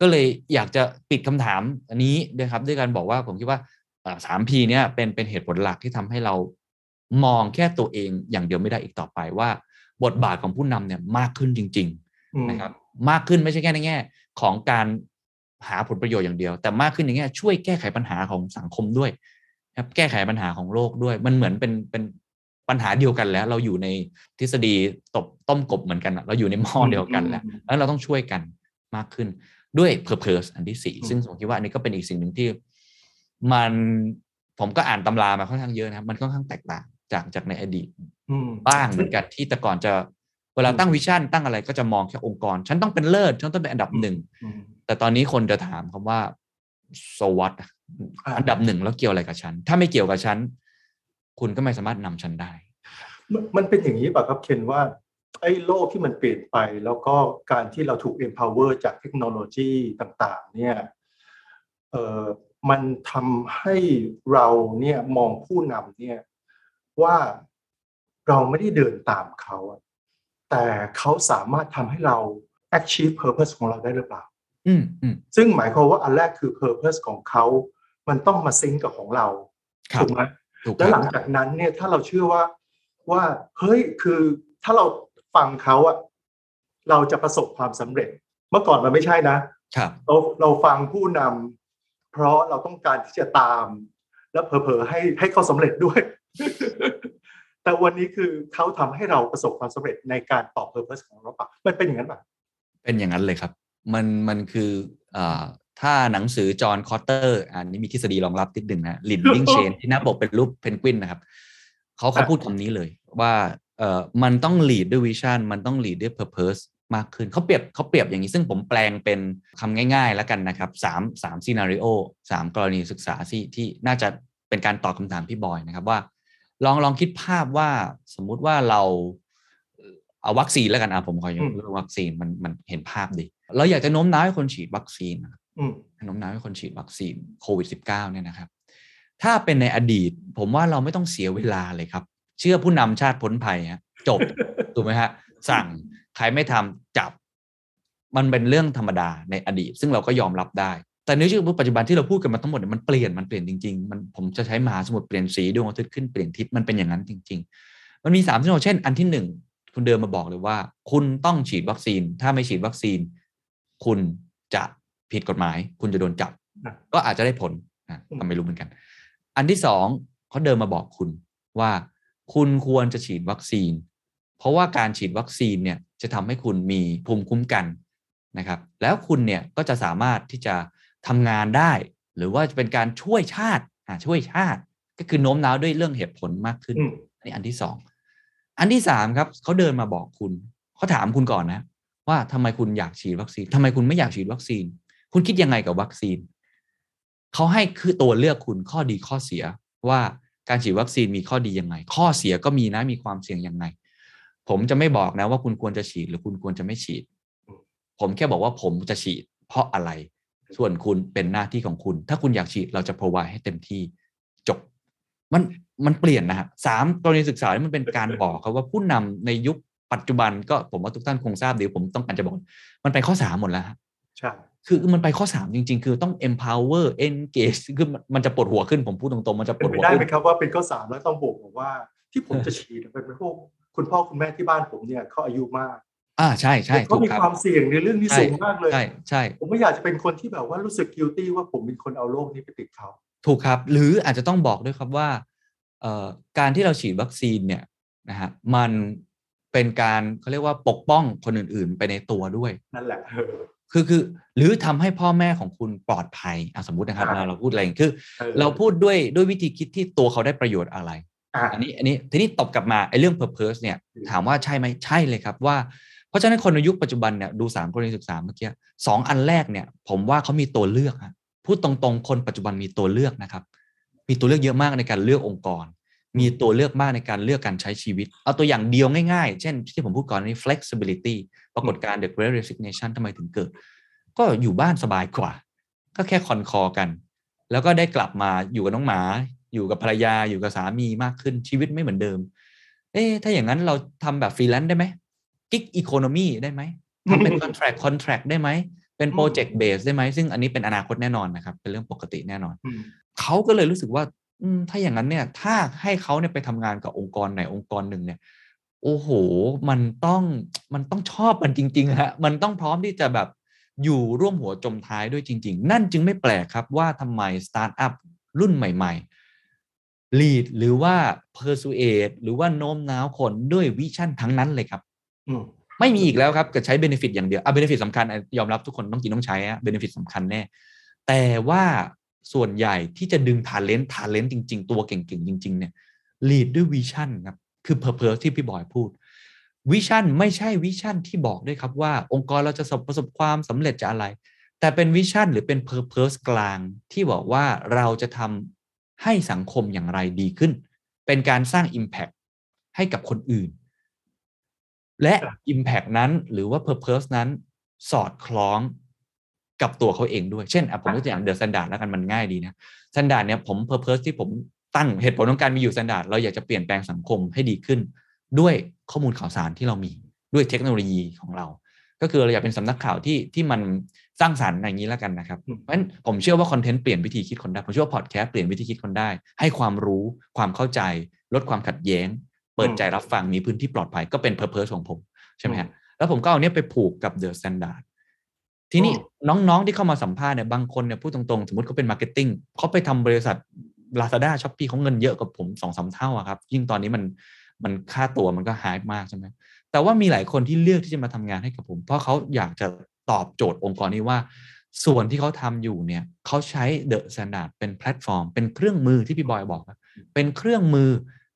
Speaker 4: ก็เลยอยากจะปิดคำถามอันนี้นะครับ ด้วยการบอกว่าผมคิดว่าสามพีเนี่ยเป็นเป็นเหตุผลหลักที่ทำให้เรามองแค่ตัวเองอย่างเดียวไม่ได้อีกต่อไปว่า บทบาทของผู้นำเนี่ยมากขึ้นจริงๆ นะครับมากขึ้นไม่ใช่แค่ในแง่ ของการหาผลประโยชน์อย่างเดียว แต่มากขึ้นในแง่ช่วยแก้ไขปัญหาของสังคมด้วยนะครับแก้ไขปัญหาของโลกด้วย มันเหมือนเป็นเป็นปัญหาเดียวกันแล้ว เราอยู่ในทฤษฎีตบต้มกบเหมือนกันอะเราอยู่ในหม้อเดียวกันแหละแล้วเราต้องช่วยกันมากขึ้นด้วย purpose อันที่สี่
Speaker 1: อืม
Speaker 4: ซึ่งผมคิดว่าอันนี้ก็เป็นอีกสิ่งหนึ่งที่ มันผมก็อ่านตำรามาค่อนข้างเยอะนะครับ มันค่อนข้างแตกต่างจากจากในอดีต
Speaker 1: อืม
Speaker 4: บ้างเหมือนกันที่แต่ก่อนจะ เวลาตั้งวิชั่นตั้งอะไรก็จะมองแค่องค์กร ฉันต้องเป็นเลิศฉันต้องเป็นอันดับหนึ่ง
Speaker 1: อืม
Speaker 4: แต่ตอนนี้คนจะถามคำว่า so what อะ
Speaker 1: อ่า
Speaker 4: อันดับหนึ่งแล้วเกี่ยวอะไรกับฉัน ถ้าไม่เกี่ยวกับฉัน คุณก็ไม่สามารถนำฉันได้
Speaker 1: มันมันเป็นอย่างนี้ป่ะครับเคนว่าไอ้โลกที่มันเปลี่ยนไป แล้วก็การที่เราถูก empower จากเทคโนโลยีต่างๆ เนี่ยเอ่อมันทำให้เราเนี่ยมองผู้นำเนี่ยว่าเราไม่ได้เดินตามเขาอะ แต่เขาสามารถทำให้เรา achieve purpose ของเราได้หรือเปล่า
Speaker 4: อืมอืม
Speaker 1: ซึ่งหมายความว่าอันแรกคือ purpose ของเขา มันต้องมาซิงกับของเรา
Speaker 4: ครับ
Speaker 1: ถูกไหม
Speaker 4: ถูกค
Speaker 1: แล้วห
Speaker 4: รั
Speaker 1: ลั
Speaker 4: บ
Speaker 1: งจากนั้นเนี่ยถ้าเราเชื่อว่าว่าเฮ้ยคือถ้าเราฟังเขาอะเราจะประสบความสำเร็จ เมื่อก่อนมันไม่ใช่นะ
Speaker 4: ครับ
Speaker 1: เราเราฟังผู้นำเพราะเราต้องการที่จะตาม แล้วเผลอๆให้ให้เขาสำเร็จด้วย แต่วันนี้คือเขาทำให้เราประสบความสำเร็จในการตอบ purpose ของเราปะมันเป็นอย่างนั้นปะ
Speaker 4: เป็นอย่างนั้นเลยครับ มันมันคืออ่าถ้าหนังสือ John Kotter อันนี้มีทฤษฎีรองรับนิดหนึ่งนะ Leading Change ที่หน้าปกเป็นรูปเพนกวินนะครับเขาเขาพูดคำนี้เลยว่าเอ่อมันต้อง lead ด้วย vision มันต้อง lead ด้วย purpose มากขึ้นเขาเปรียบเขาเปรียบอย่างนี้ซึ่งผมแปลงเป็นคำง่าย ๆ แล้วกันนะครับสามสาม scenario สามกรณีศึกษาที่ที่น่าจะเป็นการตอบคำถามพี่บอยนะครับว่า ลองลองคิดภาพว่าสมมุติว่าเราเอาวัคซีนแล้วกันอะผมขอยกเรื่องวัคซีนมันมันเห็นภาพดีเราอยากจะโน้มน้าวให้คนฉีดวัคซีนนะครับ
Speaker 1: อืม
Speaker 4: โน้มน้าวให้คนฉีดวัคซีนโควิด -19 เนี่ยนะครับ ถ้าเป็นในอดีต ผมว่าเราไม่ต้องเสียเวลาเลยครับ เชื่อผู้นำชาติพ้นภัยฮะจบถูกไหมฮะสั่งใครไม่ทำจับ มันเป็นเรื่องธรรมดาในอดีต ซึ่งเราก็ยอมรับได้ แต่ในชีวิตปัจจุบันที่เราพูดกันมาทั้งหมดเนี่ยมันเปลี่ยนมันเปลี่ยนจริงๆมันผมจะใช้มหาสมุทรเปลี่ยนสีดวงอาทิตย์ขึ้นเปลี่ยนทิศมันเป็นอย่างนั้นจริง ๆ มันมีสามที่เราเช่น อันที่หนึ่งคุณเดินมาบอกเลยว่า คุณต้องฉีดวัคซีน ถ้าไม่ฉีดวัคซีน คุณจะผิดกฎหมาย คุณจะโดนจับ
Speaker 1: อะ
Speaker 4: ก็อาจจะได้ผลนะ
Speaker 1: อืม
Speaker 4: ก็ไม่รู้เหมือนกัน อันที่สองเขาเดินมาบอกคุณว่า คุณควรจะฉีดวัคซีน เพราะว่าการฉีดวัคซีนเนี่ยจะทำให้คุณมีภูมิคุ้มกันนะครับ แล้วคุณเนี่ยก็จะสามารถที่จะ ทำงานได้ หรือว่าจะเป็นการช่วยชาติอ่าช่วยชาติ ก็คือโน้มน้าวด้วยเรื่องเหตุผลมากขึ้น
Speaker 1: อืม
Speaker 4: อันนี้อันที่สองอันที่สามครับเขาเดินมาบอกคุณเขาถามคุณก่อนนะ ว่าทำไมคุณอยากฉีดวัคซีนทำไมคุณไม่อยากฉีดวัคซีน คุณคิดยังไงกับวัคซีนเขาให้คือตัวเลือกคุณข้อดีข้อเสียว่าการฉีดวัคซีนมีข้อดียังไง ข้อเสียก็มีนะมีความเสี่ยงยังไง ผมจะไม่บอกนะว่าคุณควรจะฉีดหรือคุณควรจะไม่ฉีด ผมแค่บอกว่าผมจะฉีด เพราะอะไร ส่วนคุณเป็นหน้าที่ของคุณ ถ้าคุณอยากฉีดเราจะ provide ให้เต็มที่จบ มันมันเปลี่ยนนะฮะสามกรณีศึกษานี่มันเป็นการบอกครับว่าผู้นำในยุคปัจจุบันก็ผมว่าทุกท่านคงทราบดีผมต้องการจะบอก มันเป็นข้อสามหมดแล้วฮะ
Speaker 1: ใช่
Speaker 4: คือมันไปข้อ3จริง ๆ คือต้อง empower engage คือมันมันจะปวดหัวขึ้นผมพูดตรงๆมันจะป
Speaker 1: เป็
Speaker 4: วนด
Speaker 1: ไป
Speaker 4: หัว
Speaker 1: ได้
Speaker 4: ขึ้
Speaker 1: ไหม
Speaker 4: น
Speaker 1: ครับว่าเป็นข้อสามแล้วต้องบอกบอกว่า ที่ผมจะฉีดเป็นพวกคุณพ่อคุณแม่ที่บ้านผมเนี่ยเขาอายุมาก
Speaker 4: อ่าใช่ใช่
Speaker 1: เขา
Speaker 4: ถูก
Speaker 1: มี
Speaker 4: ครับ
Speaker 1: ความเสี่ยงในเรื่องนี้
Speaker 4: ใช่
Speaker 1: สูงมากเลย
Speaker 4: ใช่ใช่
Speaker 1: ผมไม่อยากจะเป็นคนที่แบบว่ารู้สึก guilty ว่าผมเป็นคนเอาโรคนี้ไปติดเขา
Speaker 4: ถูกครับ หรืออาจจะต้องบอกด้วยครับว่าเอ่อการที่เราฉีดวัคซีนเนี่ยนะฮะมันเป็นการเขาเรียกว่าปกป้องคนอื่น ๆ ไปในตัวด้วย
Speaker 1: นั่นแหละเออ
Speaker 4: คือคือหรือทำให้พ่อแม่ของคุณปลอดภัยอะสมมุตินะครับ
Speaker 1: อ่า
Speaker 4: เราเราพูดอะไรอย่างคือ
Speaker 1: ออ
Speaker 4: เราพูดด้วยด้วยวิธีคิดที่ตัวเขาได้ประโยชน์อะไร
Speaker 1: อะ
Speaker 4: อันนี้อันนี้ทีนี้ตบกลับมาไอ้เรื่อง purpose เนี่ย
Speaker 1: อืม
Speaker 4: ถามว่าใช่ไหมใช่เลยครับว่า เพราะฉะนั้นคนในยุคปัจจุบันเนี่ยดูสามกรณีศึกษาเมื่อกี้สองอันแรกเนี่ย ผมว่าเขามีตัวเลือกฮะพูดตรงๆ คนปัจจุบันมีตัวเลือกนะครับ มีตัวเลือกเยอะมากในการเลือกองค์กร มีตัวเลือกมากในการเลือกการใช้ชีวิต เอาตัวอย่างเดียวง่ายๆ เช่นที่ผมพูดก่อนนี้ flexibility ปรากฏการณ์ the great resignation ทำไมถึงเกิด ก็อยู่บ้านสบายกว่า ก็แค่คอนคอกัน แล้วก็ได้กลับมาอยู่กับน้องหมา อยู่กับภรรยาอยู่กับสามีมากขึ้นชีวิตไม่เหมือนเดิม เอ๊ะถ้าอย่างนั้นเราทำแบบฟรีแลนซ์ได้ไหม gig economy ได้ไหมทำเป็น contract contract ได้ไหม เป็น project base ได้ไหม ซึ่งอันนี้เป็นอนาคตแน่นอนนะครับ เป็นเรื่องปกติแน่นอน
Speaker 1: อืม
Speaker 4: เขาก็เลยรู้สึกว่าอืมถ้าอย่างนั้นเนี่ย ถ้าให้เขาเนี่ยไปทำงานกับองค์กรไหนองค์กรหนึ่งเนี่ย โอ้โห มันต้องมันต้องชอบมันจริงๆฮะ มันต้องพร้อมที่จะแบบอยู่ร่วมหัวจมท้ายด้วยจริง ๆ นั่นจึงไม่แปลกครับว่าทำไมสตาร์ทอัพรุ่นใหม่ ๆ lead หรือว่า persuade หรือว่าโน้มน้าวคนด้วย vision ทั้งนั้นเลยครับ
Speaker 1: อืม
Speaker 4: ไม่มีอีกแล้วครับจะใช้ benefit อย่างเดียวอะ benefit สำคัญยอมรับทุกคนต้องกินต้องใช้อะ benefit สำคัญแน่แต่ว่าส่วนใหญ่ที่จะดึง talent talent จริง ๆ ตัวเก่งๆ จริง ๆ เนี่ย lead ด้วย vision ครับ คือ purpose ที่พี่บอยพูดvision ไม่ใช่ vision ที่บอกด้วยครับว่าองค์กรเราจะประสบความสำเร็จจะอะไร แต่เป็น vision หรือเป็น purpose กลางที่บอกว่าเราจะทำให้สังคมอย่างไรดีขึ้น เป็นการสร้าง impact ให้กับคนอื่น และ
Speaker 1: ครับ
Speaker 4: Impact นั้นหรือว่า Purpose นั้นสอดคล้องกับตัวเขาเองด้วย เช่นอะผมยกตัวอย่างเดอะ s แ a นดาร์ดแล้วกันมันง่ายดีนะ s แ a นดาร์ดเนี่ยผม Purpose ที่ผมตั้งเหตุผลของการมีอยู่ s แ a นดาร์ดเราอยากจะเปลี่ยนแปลงสังคมให้ดีขึ้น ด้วยข้อมูลข่าวสารที่เรามีด้วยเทคโนโลยีของเรา ก็คือเราอยากเป็นสำนักข่าวที่ที่มันสร้างสรรค์อย่างนี้แล้วกันนะครับ
Speaker 1: อืม
Speaker 4: เพราะฉะนั้นผมเชื่อว่าคอนเทนต์เปลี่ยนวิธีคิดคนได้ ผมเชื่อว่าพอดแคสต์เปลี่ยนวิธีคิดคนได้ ให้ความรู้ความเข้าใจ ลดความขัดแย้ง เปิดใจรับฟังมีพื้นที่ปลอดภัยก็เป็น purpose ของผมใช่ไหมฮะแล้วผมก็เอาเนี้ยไปผูกกับ The Standard ทีนี้น้องๆที่เข้ามาสัมภาษณ์เนี่ยบางคนเนี่ยพูดตรงๆ สมมติเขาเป็น marketingเขาไปทำบริษัท Lazada s h o p e e เขาเงินเยอะกว่าผมสองสามเท่าอะครับ ยิ่งตอนนี้มันมันค่าตัวมันก็ high มากใช่ไหมแต่ว่ามีหลายคนที่เลือกที่จะมาทำงานให้กับผม เพราะเขาอยากจะตอบโจทย์องค์กรนี้ว่า ส่วนที่เขาทำอยู่เนี่ยเขาใช้ The Standard เป็นแพลตฟอร์ม เป็นเครื่องมือที่พี่บอยบอกครับเป็นเครื่องมือ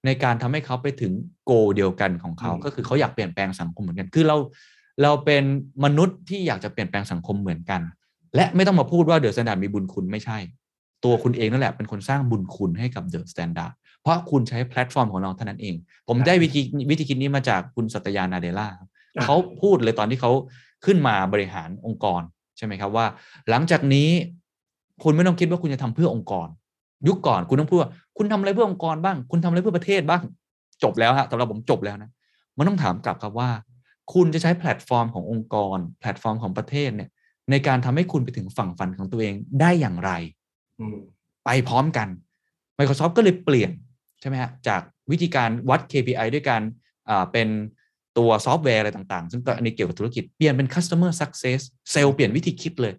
Speaker 4: ในการทำให้เขาไปถึง goal เดียวกันของเขา
Speaker 1: อืม
Speaker 4: ก็คือเขาอยากเปลี่ยนแปลงสังคมเหมือนกัน คือเราเราเป็นมนุษย์ที่อยากจะเปลี่ยนแปลงสังคมเหมือนกัน และไม่ต้องมาพูดว่า The Standard มีบุญคุณไม่ใช่ ตัวคุณเองนั่นแหละเป็นคนสร้างบุญคุณให้กับ The Standard เพราะคุณใช้แพลตฟอร์มของเราเท่านั้นเอง ผมได้วิธีวิธีคิดนี้มาจากคุณ Satya Nadella ครับ
Speaker 1: อะ
Speaker 4: เขาพูดเลยตอนที่เขาขึ้นมาบริหารองค์กรใช่ไหมครับว่า หลังจากนี้คุณไม่ต้องคิดว่าคุณจะทำเพื่อองค์กร ยุคก่อนคุณต้องพูดว่าคุณทำอะไรเพื่อองค์กรบ้าง คุณทำอะไรเพื่อประเทศบ้าง จบแล้วฮะสำหรับผมจบแล้วนะมันต้องถามกลับครับว่า คุณจะใช้แพลตฟอร์มขององค์กร แพลตฟอร์มของประเทศเนี่ย ในการทำให้คุณไปถึงฝั่งฝันของตัวเองได้อย่างไร
Speaker 1: อืม
Speaker 4: ไปพร้อมกัน Microsoft ก็เลยเปลี่ยนใช่ไหมฮะจากวิธีการวัด KPI ด้วยการอ่าเป็นตัวซอฟต์แวร์อะไรต่างๆ ซึ่งก็อันนี้เกี่ยวกับธุรกิจ เปลี่ยนเป็น customer success sales เปลี่ยนวิธีคิดเลย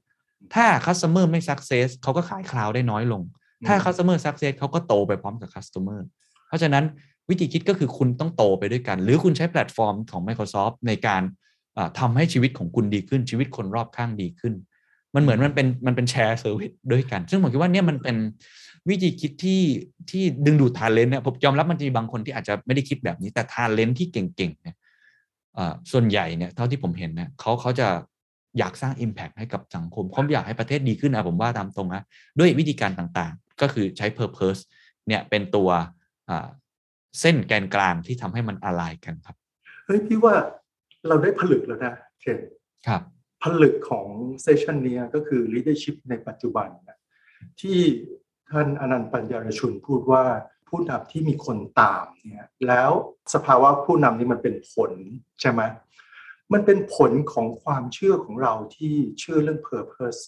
Speaker 4: ถ้า customer ไม่ success เขาก็ขาย cloud ได้น้อยลง ถ้า customer success เขาก็โตไปพร้อมกับ customer เพราะฉะนั้นวิธีคิดก็คือคุณต้องโตไปด้วยกัน หรือคุณใช้แพลตฟอร์มของ Microsoft ในการอ่าทำให้ชีวิตของคุณดีขึ้นชีวิตคนรอบข้างดีขึ้น มันเหมือนมันเป็นมันเป็น share service ด้วยกัน ซึ่งผมคิดว่าเนี่ยมันเป็นวิธีคิดที่ที่ดึงดูด talent เนี่ยผมยอมรับมันจะมีบางคนที่อาจจะไม่ได้คิดแบบนี้ แต่ talent ที่เก่งๆเนี่ยอ่าส่วนใหญ่เนี่ยเท่าที่ผมเห็นเนี่ยเขาเขาจะอยากสร้าง Impact ให้กับสังคมเขาอยากให้ประเทศดีขึ้นนะผมว่าตามตรงนะด้วยวิธีการต่างๆ ก็คือใช้ Purpose เนี่ยเป็นตัวอ่าเส้นแกนกลางที่ทำให้มันอะไรกันครับ
Speaker 1: เฮ้ยพี่ว่าเราได้ผลึกแล้วนะเคน
Speaker 4: ครับ
Speaker 1: ผลึกของเซสชันเนี้ยก็คือ leadership ในปัจจุบันนะที่ท่านอนันต์ปัญญารชุนพูดว่าผู้นำที่มีคนตามเนี่ยแล้วสภาวะผู้นำนี่มันเป็นผลใช่ไหมมันเป็นผลของความเชื่อของเราที่เชื่อเรื่อง purpose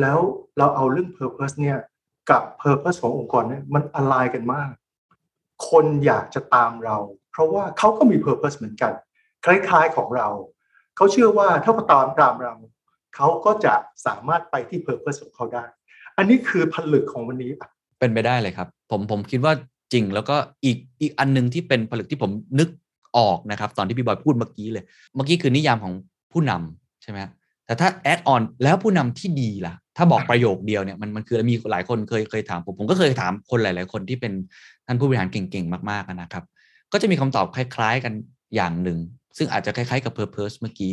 Speaker 1: แล้วเราเอาเรื่อง purpose เนี่ย กับ purpose ขององค์กรเนี่ยมันอะไรกันมาก คนอยากจะตามเรา เพราะว่าเขาก็มี purpose เหมือนกัน คล้ายๆของเรา เขาเชื่อว่าถ้าเขาตามตามเรา เขาก็จะสามารถไปที่ purpose ของเขาได้ อันนี้คือผลึกของวันนี้
Speaker 4: เป็นไปได้เลยครับ ผมผมคิดว่าจริงแล้วก็อีกอีกอันหนึงที่เป็นผลึกที่ผมนึกออกนะครับ ตอนที่พี่บอยพูดเมื่อกี้เลย เมื่อกี้คือนิยามของผู้นำใช่ไหมแต่ถ้าแอดออนแล้วผู้นำที่ดีล่ะ ถ้าบอกประโยคเดียวเนี่ยมันมันคือมีหลายคนเคยเคยถามผมผมก็เคยถามคนหลาย ๆ คนที่เป็นท่านผู้บริหารเก่ง ๆ มาก ๆ นะครับ ก็จะมีคำตอบคล้าย ๆ กันอย่างหนึ่ง ซึ่งอาจจะคล้าย ๆ กับ Purpose เมื่อกี้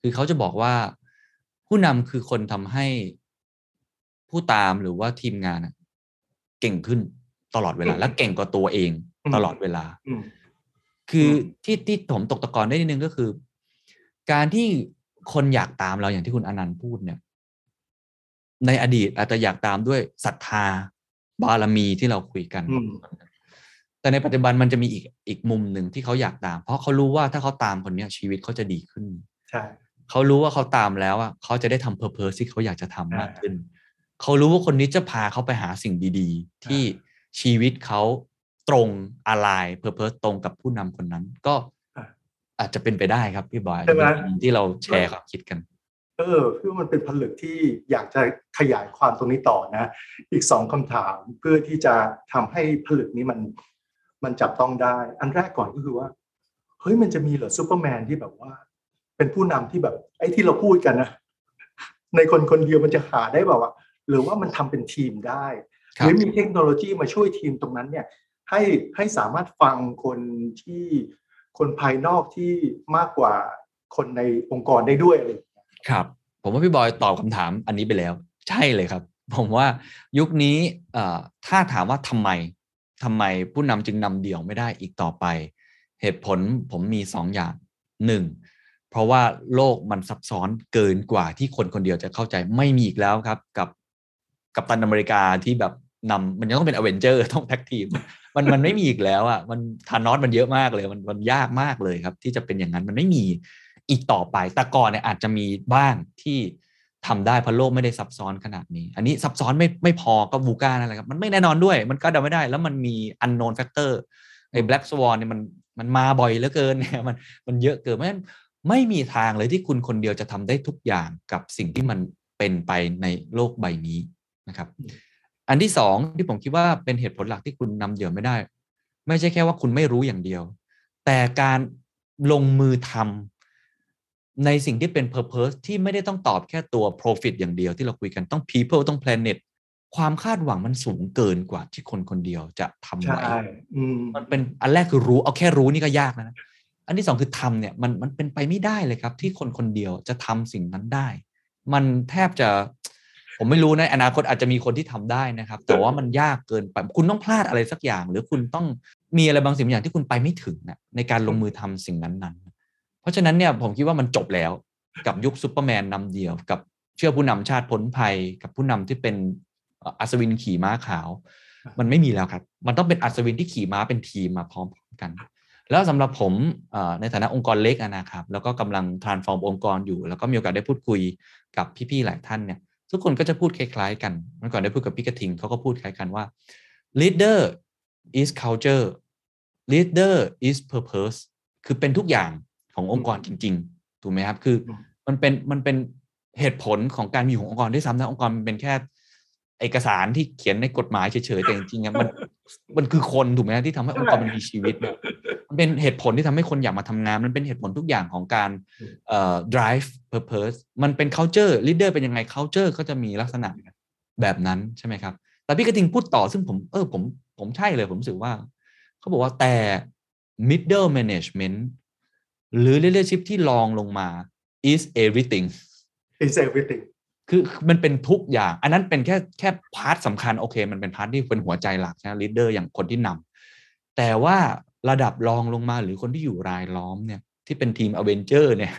Speaker 4: คือเขาจะบอกว่าผู้นำคือคนทำให้ผู้ตามหรือว่าทีมงานอะเก่งขึ้นตลอดเวลา และเก่งกว่าตัวเองตลอดเวลา
Speaker 1: อืม
Speaker 4: คืออ
Speaker 1: ม
Speaker 4: ที่ที่ผมตกตะกอนได้นิดนึงก็คือ การที่คนอยากตามเราอย่างที่คุณอนันต์พูดเนี่ย ในอดีตอาจจะอยากตามด้วยศรัทธาบารมีที่เราคุยกัน
Speaker 1: อืม
Speaker 4: แต่ในปัจจุบันมันจะมีอีกอีกมุมหนึ่งที่เขาอยากตาม เพราะเขารู้ว่าถ้าเขาตามคนเนี้ยชีวิตเขาจะดีขึ้น
Speaker 1: ใช่
Speaker 4: เขารู้ว่าเขาตามแล้วอะเขาจะได้ทำเพอร์เพสที่เขาอยากจะทำมาก
Speaker 1: อ่า
Speaker 4: ขึ้น เขารู้ว่าคนนี้จะพาเขาไปหาสิ่งดี ๆ ที่ชีวิตเขาตรงอะไร purpose ตรงกับผู้นำคนนั้น ก็อาจจะเป็นไปได้ครับพี่บอย
Speaker 1: ใช่ไหม
Speaker 4: ที่เราแชร์ความคิดกัน
Speaker 1: เออพี่ว่ามันเป็นผลึกที่อยากจะขยายความตรงนี้ต่อนะ อีกสองคำถามเพื่อที่จะทำให้ผลึกนี้มันมันจับต้องได้ อันแรกก่อนก็คือว่าเฮ้ยมันจะมีเหรอซูเปอร์แมนที่แบบว่า เป็นผู้นำที่แบบไอ้ที่เราพูดกันนะในคนคนเดียวมันจะหาได้แบบว่าหรือว่ามันทำเป็นทีมได้
Speaker 4: ค
Speaker 1: ห
Speaker 4: รับ
Speaker 1: รือมีเทคโนโลยีมาช่วยทีมตรงนั้นเนี่ย ให้ให้สามารถฟังคนที่คนภายนอกที่มากกว่าคนในองค์กรได้ด้วยอะไรอย่างเงี้ย
Speaker 4: ครับ ผมว่าพี่บอยตอบคำถามอันนี้ไปแล้ว ใช่เลยครับ ผมว่ายุคนี้ถ้าถามว่าทำไมทำไมผู้นำจึงนำเดี่ยวไม่ได้อีกต่อไป เหตุผลผมมีสองอย่างหนึ่งเพราะว่าโลกมันซับซ้อนเกินกว่าที่คนคนเดียวจะเข้าใจไม่มีอีกแล้วครับ กับกัปตันอเมริกาที่แบบนำมันยังต้องเป็นอเวนเจอร์ต้อง tag team มันมันไม่มีอีกแล้วอะมันทานอสมันเยอะมากเลย มันมันยากมากเลยครับ ที่จะเป็นอย่างนั้นมันไม่มี อีกต่อไป แต่ก่อนเนี่ยอาจจะมีบ้างที่ทำได้เพราะโลกไม่ได้ซับซ้อนขนาดนี้ อันนี้ซับซ้อนไม่ไม่พอก็ VUCA นั่นแหละครับ มันไม่แน่นอนด้วย มันก็เดาไม่ได้ แล้วมันมี unknown factor ไอ้ black swan เนี่ยมันมันมาบ่อยเหลือเกินเนี่ยมันมันเยอะเกินเพราะฉะนั้นไม่มีทางเลยที่คุณคนเดียวจะทำได้ทุกอย่างกับสิ่งที่มันเป็นไปในโลกใบนี้นะครับ อันที่สองที่ผมคิดว่าเป็นเหตุผลหลักที่คุณนำเดี่ยวไม่ได้ ไม่ใช่แค่ว่าคุณไม่รู้อย่างเดียว แต่การลงมือทำ ในสิ่งที่เป็น purpose ที่ไม่ได้ต้องตอบแค่ตัว profit อย่างเดียวที่เราคุยกันต้อง people ต้อง planet ความคาดหวังมันสูงเกินกว่าที่คนคนเดียวจะทำไหว
Speaker 1: ใช่อืม
Speaker 4: มันเป็นอันแรกคือรู้เอาแค่รู้นี่ก็ยากแล้วนะ อันที่สองคือทำเนี่ยมันมันเป็นไปไม่ได้เลยครับ ที่คนคนเดียวจะทำสิ่งนั้นได้ มันแทบจะผมไม่รู้นะอนาคตอาจจะมีคนที่ทำได้นะครับ แต่ว่ามันยากเกินไปคุณต้องพลาดอะไรสักอย่าง หรือคุณต้องมีอะไรบางสิ่งบางอย่างที่คุณไปไม่ถึงนะในการลงมือทำสิ่งนั้นๆ เพราะฉะนั้นเนี่ยผมคิดว่ามันจบแล้วกับยุคซูเปอร์แมนนำเดียว กับเชื่อผู้นำชาติพ้นภัย กับผู้นำที่เป็นเอ่ออัศวินขี่ม้าขาว มันไม่มีแล้วครับ มันต้องเป็นอัศวินที่ขี่ม้าเป็นทีมมาพร้อมกัน แล้วสำหรับผมเอ่อในฐานะองค์กรเล็กอะนะครับ แล้วก็กำลัง transform องค์กรอยู่ แล้วก็มีโอกาสได้พูดคุยกับพี่ๆหลายท่านเนี่ยทุกคนก็จะพูดคล้ายๆกัน เมื่อก่อนได้พูดกับพี่กระทิงเขาก็พูดคล้ายกันว่า leader is culture leader is purpose คือเป็นทุกอย่าง ขององค์กรจริง ๆ ถูกไหมครับ คืออ
Speaker 1: ม
Speaker 4: มันเป็นมันเป็นเหตุผลของการมีอยู่ขององค์กรด้วยซ้ำนะองค์กรมันเป็นแค่เอกสารที่เขียนในกฎหมายเฉยๆแต่จริงๆอะมันมันคือคนถูกไหมฮะที่ทำให้องค์กรมันมีชีวิตเนี่ยมันเป็นเหตุผลที่ทำให้คนอยากมาทำงาน มันเป็นเหตุผลทุกอย่างของการเอ่อ drive purpose มันเป็น culture leader เป็นยังไง culture ก็จะมีลักษณะแบบนั้นใช่ไหมครับ แต่พี่กระทิงพูดต่อซึ่งผมเออผมผมใช่เลยผมรู้สึกว่า เขาบอกว่าแต่ middle management หรือ leadership ที่รองลงมา is everything
Speaker 1: is everything
Speaker 4: คือมันเป็นทุกอย่าง อันนั้นเป็นแค่แค่ part สำคัญโอเค มันเป็น part ที่เป็นหัวใจหลักนะ leader อย่างคนที่นำแต่ว่าระดับรองลงมาหรือคนที่อยู่รายล้อมเนี่ยที่เป็นทีมอเวนเจอร์เนี่ย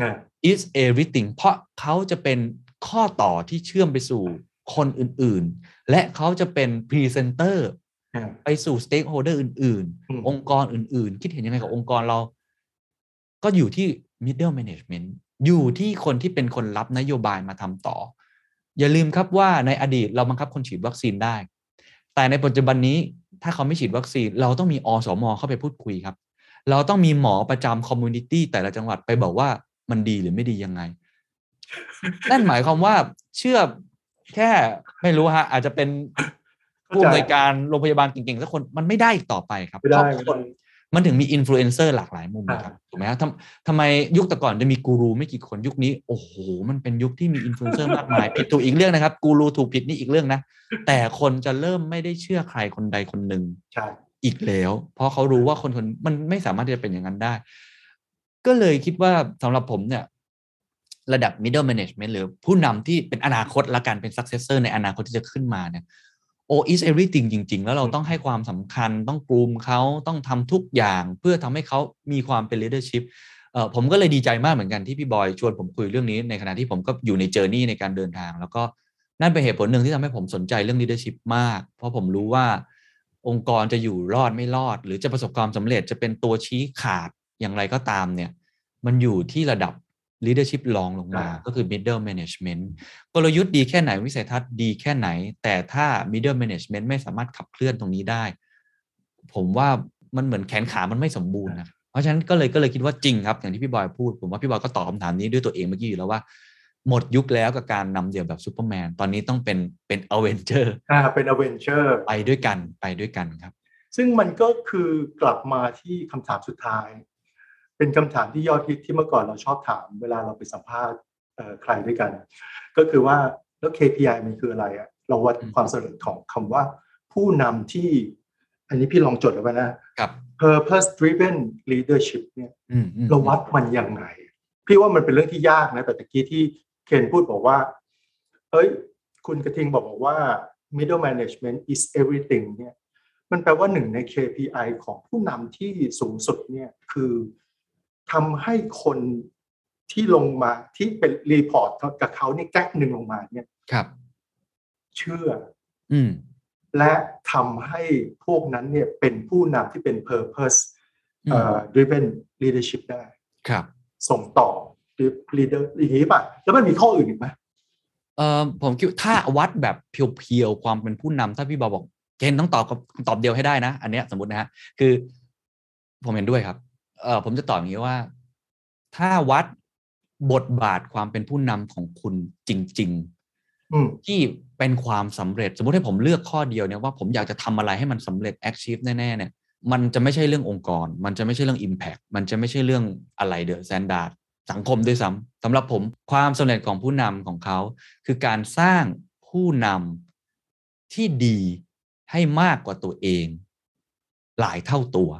Speaker 1: อ่า
Speaker 4: is everything เพราะเขาจะเป็นข้อต่อที่เชื่อมไปสู่คนอื่นๆ และเขาจะเป็นพรีเซนเตอร์
Speaker 1: อ่า
Speaker 4: ไปสู่ stakeholder อื่น
Speaker 1: อืม
Speaker 4: ๆองค์กรอื่นๆ คิดเห็นยังไงกับองค์กรเรา ก็อยู่ที่ middle management อยู่ที่คนที่เป็นคนรับนโยบายมาทำต่อ อย่าลืมครับว่าในอดีตเราบังคับคนฉีดวัคซีนได้ แต่ในปัจจุบันนี้ถ้าเขาไม่ฉีดวัคซีน เราต้องมีอสมเข้าไปพูดคุยครับ เราต้องมีหมอประจำ community แต่ละจังหวัดไปบอกว่ามันดีหรือไม่ดียังไง นั่นหมายความว่าเชื่อแค่ไม่รู้ฮะ อาจจะเป็น
Speaker 1: เข้า
Speaker 4: ผู้
Speaker 1: ใจ
Speaker 4: อำนวยการโรงพยาบาลเก่งๆสักคนมันไม่ได้อีกต่อไปครับ
Speaker 1: ไม่ได้
Speaker 4: เพราะคน มันถึงมีอินฟลูเอนเซอร์หลากหลายมุมนะครับถูกไหมฮะทำทำไมยุคแต่ก่อนจะมีกูรูไม่กี่คนยุคนี้โอ้โหมันเป็นยุคที่มีอินฟลูเอนเซอร์มากมายผิดถูกอีกเรื่องนะครับกูรูถูกผิดนี่อีกเรื่องนะ แต่คนจะเริ่มไม่ได้เชื่อใครคนใดคนหนึ่ง
Speaker 1: ใช่
Speaker 4: อีกแล้ว เพราะเขารู้ว่าคนคนมันไม่สามารถที่จะเป็นอย่างนั้นได้ ก็เลยคิดว่าสำหรับผมเนี่ย ระดับ middle management หรือผู้นำที่เป็นอนาคตละกันเป็น successor ในอนาคตที่จะขึ้นมาเนี่ย โอ is everything จริง ๆ แล้วเราต้องให้ความสำคัญต้องกลุ่มเขาต้องทำทุกอย่างเพื่อทำให้เขามีความเป็น leadership เออผมก็เลยดีใจมากเหมือนกันที่พี่บอยชวนผมคุยเรื่องนี้ในขณะที่ผมก็อยู่ในเจอร์นี่ในการเดินทาง แล้วก็นั่นเป็นเหตุผลหนึ่งที่ทำให้ผมสนใจเรื่อง leadership มาก เพราะผมรู้ว่าองค์กรจะอยู่รอดไม่รอด หรือจะประสบความสำเร็จจะเป็นตัวชี้ขาดอย่างไรก็ตามเนี่ยมันอยู่ที่ระดับ leadership รองลงมา
Speaker 1: อ่า
Speaker 4: ก็คือ middle management กลยุทธ์ดีแค่ไหนวิสัยทัศน์ดีแค่ไหน แต่ถ้า middle management ไม่สามารถขับเคลื่อนตรงนี้ได้ ผมว่ามันเหมือนแขนขามันไม่สมบูรณ์นะเพราะฉะนั้นก็เลยก็เลยคิดว่าจริงครับ อย่างที่พี่บอยพูด ผมว่าพี่บอยก็ตอบคำถามนี้ด้วยตัวเองเมื่อกี้อยู่แล้วว่า หมดยุคแล้วกับการนำเดี่ยวแบบซูเปอร์แมนตอนนี้ต้องเป็นเป็นอเวนเจอร์
Speaker 1: อ่าเป็นอเวนเจอร์
Speaker 4: ไปด้วยกันไปด้วยกันครับ
Speaker 1: ซึ่งมันก็คือกลับมาที่คำถามสุดท้าย เป็นคำถามที่ยอดฮิตที่เมื่อก่อนเราชอบถาม เวลาเราไปสัมภาษณ์เอ่อใครด้วยกัน ก็คือว่าแล้ว KPI มันคืออะไรอะเราวัด
Speaker 4: อืม
Speaker 1: ความสำเร็จของคำว่า ผู้นำที่ อันนี้พี่ลองจดเอาไว้นะ
Speaker 4: ครับ
Speaker 1: purpose driven leadership เนี่ย
Speaker 4: อืมอืม
Speaker 1: เราวัดมันยังไง พี่ว่ามันเป็นเรื่องที่ยากนะแต่ตะกี้ที่เคนพูดบอกว่าเอ้ย คุณกระทิงบอกบอกว่า middle management is everything เนี่ย มันแปลว่าหนึ่งใน KPI ของผู้นำที่สูงสุดเนี่ยคือ ทำให้คนที่ลงมาที่เป็นรีพอร์ตกับเขาเนี่ยแก๊กหนึ่งลงมาเนี่ย
Speaker 4: ครับ
Speaker 1: เชื่อ
Speaker 4: อืม
Speaker 1: และทำให้พวกนั้นเนี่ยเป็นผู้นำที่เป็น purpose
Speaker 4: อืม
Speaker 1: เอ่อ driven leadership ได้
Speaker 4: ครับ
Speaker 1: ส่งต่อ leader อย่างนี้ป่ะ แล้วมันมีข้ออื่นอีกไหม
Speaker 4: เอ่อผมคิดว่าถ้าวัดแบบเพียวๆ ความเป็นผู้นำถ้าพี่บอยบอกเกณฑ์ต้องตอบกับตอบเดียวให้ได้นะ อันเนี้ยสมมตินะฮะคือ ผมเห็นด้วยครับ เอ่อผมจะตอบอย่างนี้ว่า ถ้าวัดบทบาทความเป็นผู้นำของคุณจริง
Speaker 1: อืม
Speaker 4: ๆที่เป็นความสำเร็จ สมมติให้ผมเลือกข้อเดียวเนี่ยว่าผมอยากจะทำอะไรให้มันสำเร็จ achieve แน่ๆเนี่ยมันจะไม่ใช่เรื่ององค์กร มันจะไม่ใช่เรื่อง impact มันจะไม่ใช่เรื่องอะไรเดอะแซนดาร์ดสังคมด้วยซ้ำสำหรับผมความสำเร็จของผู้นำของเขา คือการสร้างผู้นำที่ดีให้มากกว่าตัวเอง หลายเท่าตัว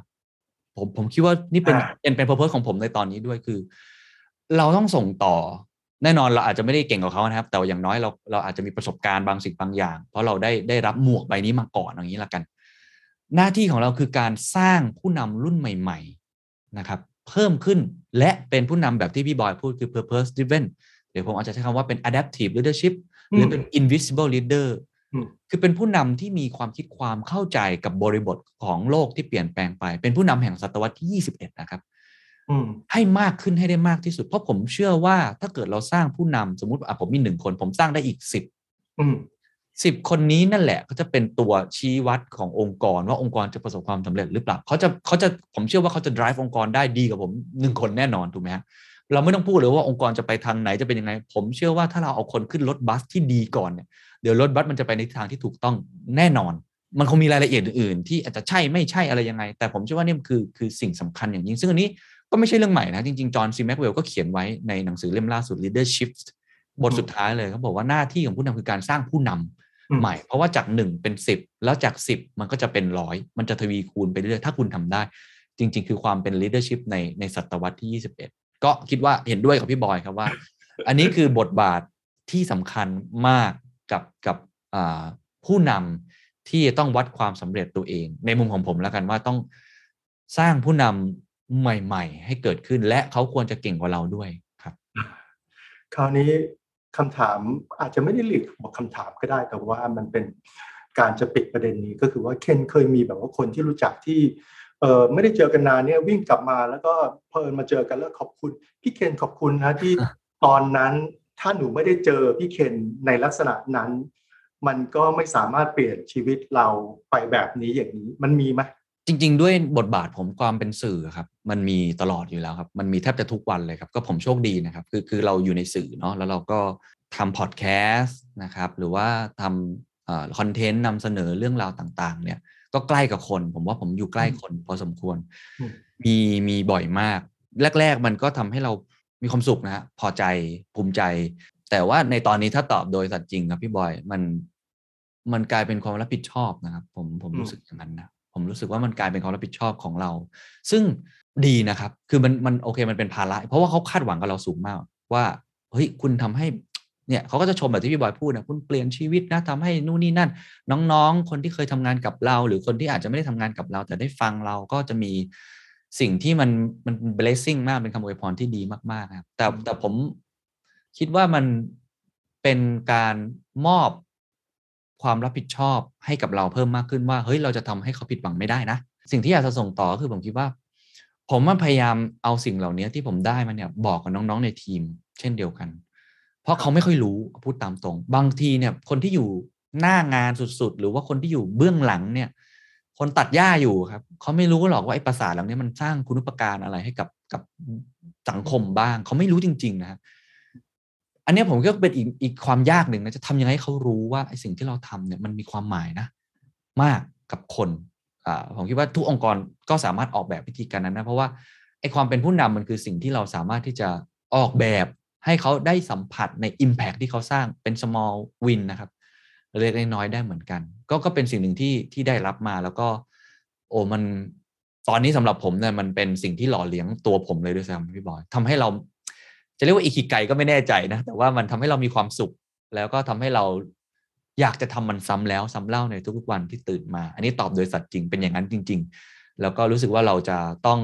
Speaker 4: ผมผมคิดว่านี่เป็น
Speaker 1: อ่า
Speaker 4: เป็นเป็นเพอร์เพของผมในตอนนี้ด้วยคือ เราต้องส่งต่อ แน่นอนเราอาจจะไม่ได้เก่งกว่าเขานะครับ แต่อย่างน้อยเราเราอาจจะมีประสบการณ์บางสิ่งบางอย่าง เพราะเราได้ได้รับหมวกใบนี้มาก่อนอย่างนี้ละกัน หน้าที่ของเราคือการสร้างผู้นำรุ่นใหม่ ๆนะครับ เพิ่มขึ้นและเป็นผู้นำแบบที่พี่บอยพูดคือ purpose driven เดี๋ยวผมอาจจะใช้คำว่าเป็น adaptive leadership หรือเป็น invisible leader
Speaker 1: อืม
Speaker 4: คือเป็นผู้นำที่มีความคิดความเข้าใจกับบริบทของโลกที่เปลี่ยนแปลงไป เป็นผู้นำแห่งศตวรรษที่ 21 นะครับ
Speaker 1: อืม
Speaker 4: ให้มากขึ้นให้ได้มากที่สุด เพราะผมเชื่อว่าถ้าเกิดเราสร้างผู้นำสมมติอะผมมีหนึ่งคน ผมสร้างได้อีกสิบ
Speaker 1: อืม
Speaker 4: สิบคนนี้นั่นแหละก็จะเป็นตัวชี้วัดขององค์กร ว่าองค์กรจะประสบความสำเร็จหรือเปล่าเขาจะเขาจะผมเชื่อว่าเขาจะ drive องค์กรได้ดีกว่าผมหนึ่งคนแน่นอนถูกไหมฮะเราไม่ต้องพูดเลยว่าองค์กรจะไปทางไหนจะเป็นยังไง ผมเชื่อว่าถ้าเราเอาคนขึ้นรถบัสที่ดีก่อนเนี่ยเดี๋ยวรถบัสมันจะไปในทางที่ถูกต้องแน่นอน มันคงมีรายละเอียดอื่นๆ ที่อาจจะใช่ไม่ใช่อะไรยังไง แต่ผมเชื่อว่านี่คือคือสิ่งสำคัญอย่างยิ่ง ซึ่งอันนี้ก็ไม่ใช่เรื่องใหม่นะ จริง ๆ จอห์นซีแม็กเวลก็เขียนไว้ในหนังสือเล่มล่าสุด leadership บทสุดท้ายเลยเขาบอกว่าหน้าที่ของผู้นำคือการสร้างผู้นำ
Speaker 1: อืม
Speaker 4: ใหม่ เพราะว่าจากหนึ่งเป็นสิบแล้วจากสิบมันก็จะเป็นร้อยมันจะทวีคูณไปเรื่อยๆถ้าคุณทำได้ จริง ๆ คือความเป็น leadership ในในศตวรรษที่ 21 ก็คิดว่าเห็นด้วยกับพี่บอยครับว่า อันนี้คือบทบาทที่สำคัญมาก กับกับอ่าผู้นำที่ต้องวัดความสำเร็จตัวเอง ในมุมของผมแล้วกันว่าต้องสร้างผู้นำใหม่ ๆ ให้เกิดขึ้น และเขาควรจะเก่งกว่าเราด้วยครับ
Speaker 1: คราวนี้คำถามอาจจะไม่ได้เรียกว่าคำถามก็ได้แต่ว่ามันเป็นการจะปิดประเด็นนี้ก็คือว่าเคนเคยมีแบบว่าคนที่รู้จักที่เออไม่ได้เจอกันนานเนี่ยวิ่งกลับมาแล้วก็เพลินมาเจอกันแล้วขอบคุณ พี่เคนขอบคุณนะที่ตอนนั้น ถ้าหนูไม่ได้เจอพี่เคนในลักษณะนั้น มันก็ไม่สามารถเปลี่ยนชีวิตเราไปแบบนี้อย่างนี้มันมีไหม
Speaker 4: จริง ๆ ด้วยบทบาทผมความเป็นสื่อครับมันมีตลอดอยู่แล้วครับ มันมีแทบจะทุกวันเลยครับ ก็ผมโชคดีนะครับ คือคือเราอยู่ในสื่อเนาะแล้วเราก็ทำพอดแคสต์นะครับ หรือว่าทำคอนเทนต์นำเสนอเรื่องราวต่างๆ เนี่ยก็ใกล้กับคน ผมว่าผมอยู่ใกล้คนพอสมควร
Speaker 1: อืม
Speaker 4: มีมีบ่อยมาก แรก ๆ มันก็ทำให้เรา มีความสุขนะฮะพอใจภูมิใจ แต่ว่าในตอนนี้ถ้าตอบโดยสัตย์จริงครับพี่บอยมันมันกลายเป็นความรับผิดชอบนะครับ ผมผม
Speaker 1: อืม
Speaker 4: รู้สึกอย่างนั้นนะผมรู้สึกว่ามันกลายเป็นความรับผิดชอบของเรา ซึ่งดีนะครับ คือมันมันโอเคมันเป็นภาระเพราะว่าเขาคาดหวังกับเราสูงมาก ว่าเฮ้ยคุณทำให้เนี่ยเขาก็จะชมแบบที่พี่บอยพูดนะคุณเปลี่ยนชีวิตนะทำให้นู่นนี่นั่น น้องๆ คนที่เคยทำงานกับเรา หรือคนที่อาจจะไม่ได้ทำงานกับเรา แต่ได้ฟังเราก็จะมี สิ่งที่มันมันเป็น blessing มากเป็นคำอวยพรที่ดีมากๆนะครับแต่แต่ผมคิดว่ามันเป็นการมอบความรับผิดชอบให้กับเราเพิ่มมากขึ้นว่า เฮ้ยเราจะทำให้เขาผิดหวังไม่ได้นะ สิ่งที่อยากจะส่งต่อก็คือผมคิดว่า ผมมันพยายามเอาสิ่งเหล่านี้ที่ผมได้มาเนี่ยบอกกับน้องๆในทีม เช่นเดียวกัน เพราะเขาไม่ค่อยรู้พูดตามตรง บางทีเนี่ยคนที่อยู่หน้างานสุดๆ หรือว่าคนที่อยู่เบื้องหลังเนี่ย คนตัดหญ้าอยู่ครับเขาไม่รู้หรอกว่าไอ้ภาษาเหล่านี้มันสร้างคุณุปการอะไรให้กับกับสังคมบ้างเขาไม่รู้จริง ๆ นะฮะอันนี้ผมก็เป็นอีกอีกความยากหนึ่งนะจะทำยังไงให้เขารู้ว่าไอ้สิ่งที่เราทำเนี่ยมันมีความหมายนะ มากกับคนอ่าผมคิดว่าทุกองค์กรก็สามารถออกแบบวิธีการนั้นนะเพราะว่าไอ้ความเป็นผู้นำมันคือสิ่งที่เราสามารถที่จะออกแบบให้เขาได้สัมผัสใน Impact ที่เขาสร้างเป็น small win นะครับ เล็กๆน้อยๆได้เหมือนกัน ก็ก็เป็นสิ่งหนึ่งที่ที่ได้รับมาแล้วก็ โอ้มันตอนนี้สำหรับผมเนี่ยมันเป็นสิ่งที่หล่อเลี้ยงตัวผมเลยด้วยซ้ำพี่บอยทำให้เราจะเรียกว่าอิคิไกก็ไม่แน่ใจนะ แต่ว่ามันทำให้เรามีความสุข แล้วก็ทำให้เราอยากจะทำมันซ้ำแล้วซ้ำเล่าในทุกๆวันที่ตื่นมา อันนี้ตอบโดยสัตย์จริงเป็นอย่างนั้นจริง ๆ แล้วก็รู้สึกว่าเราจะต้อง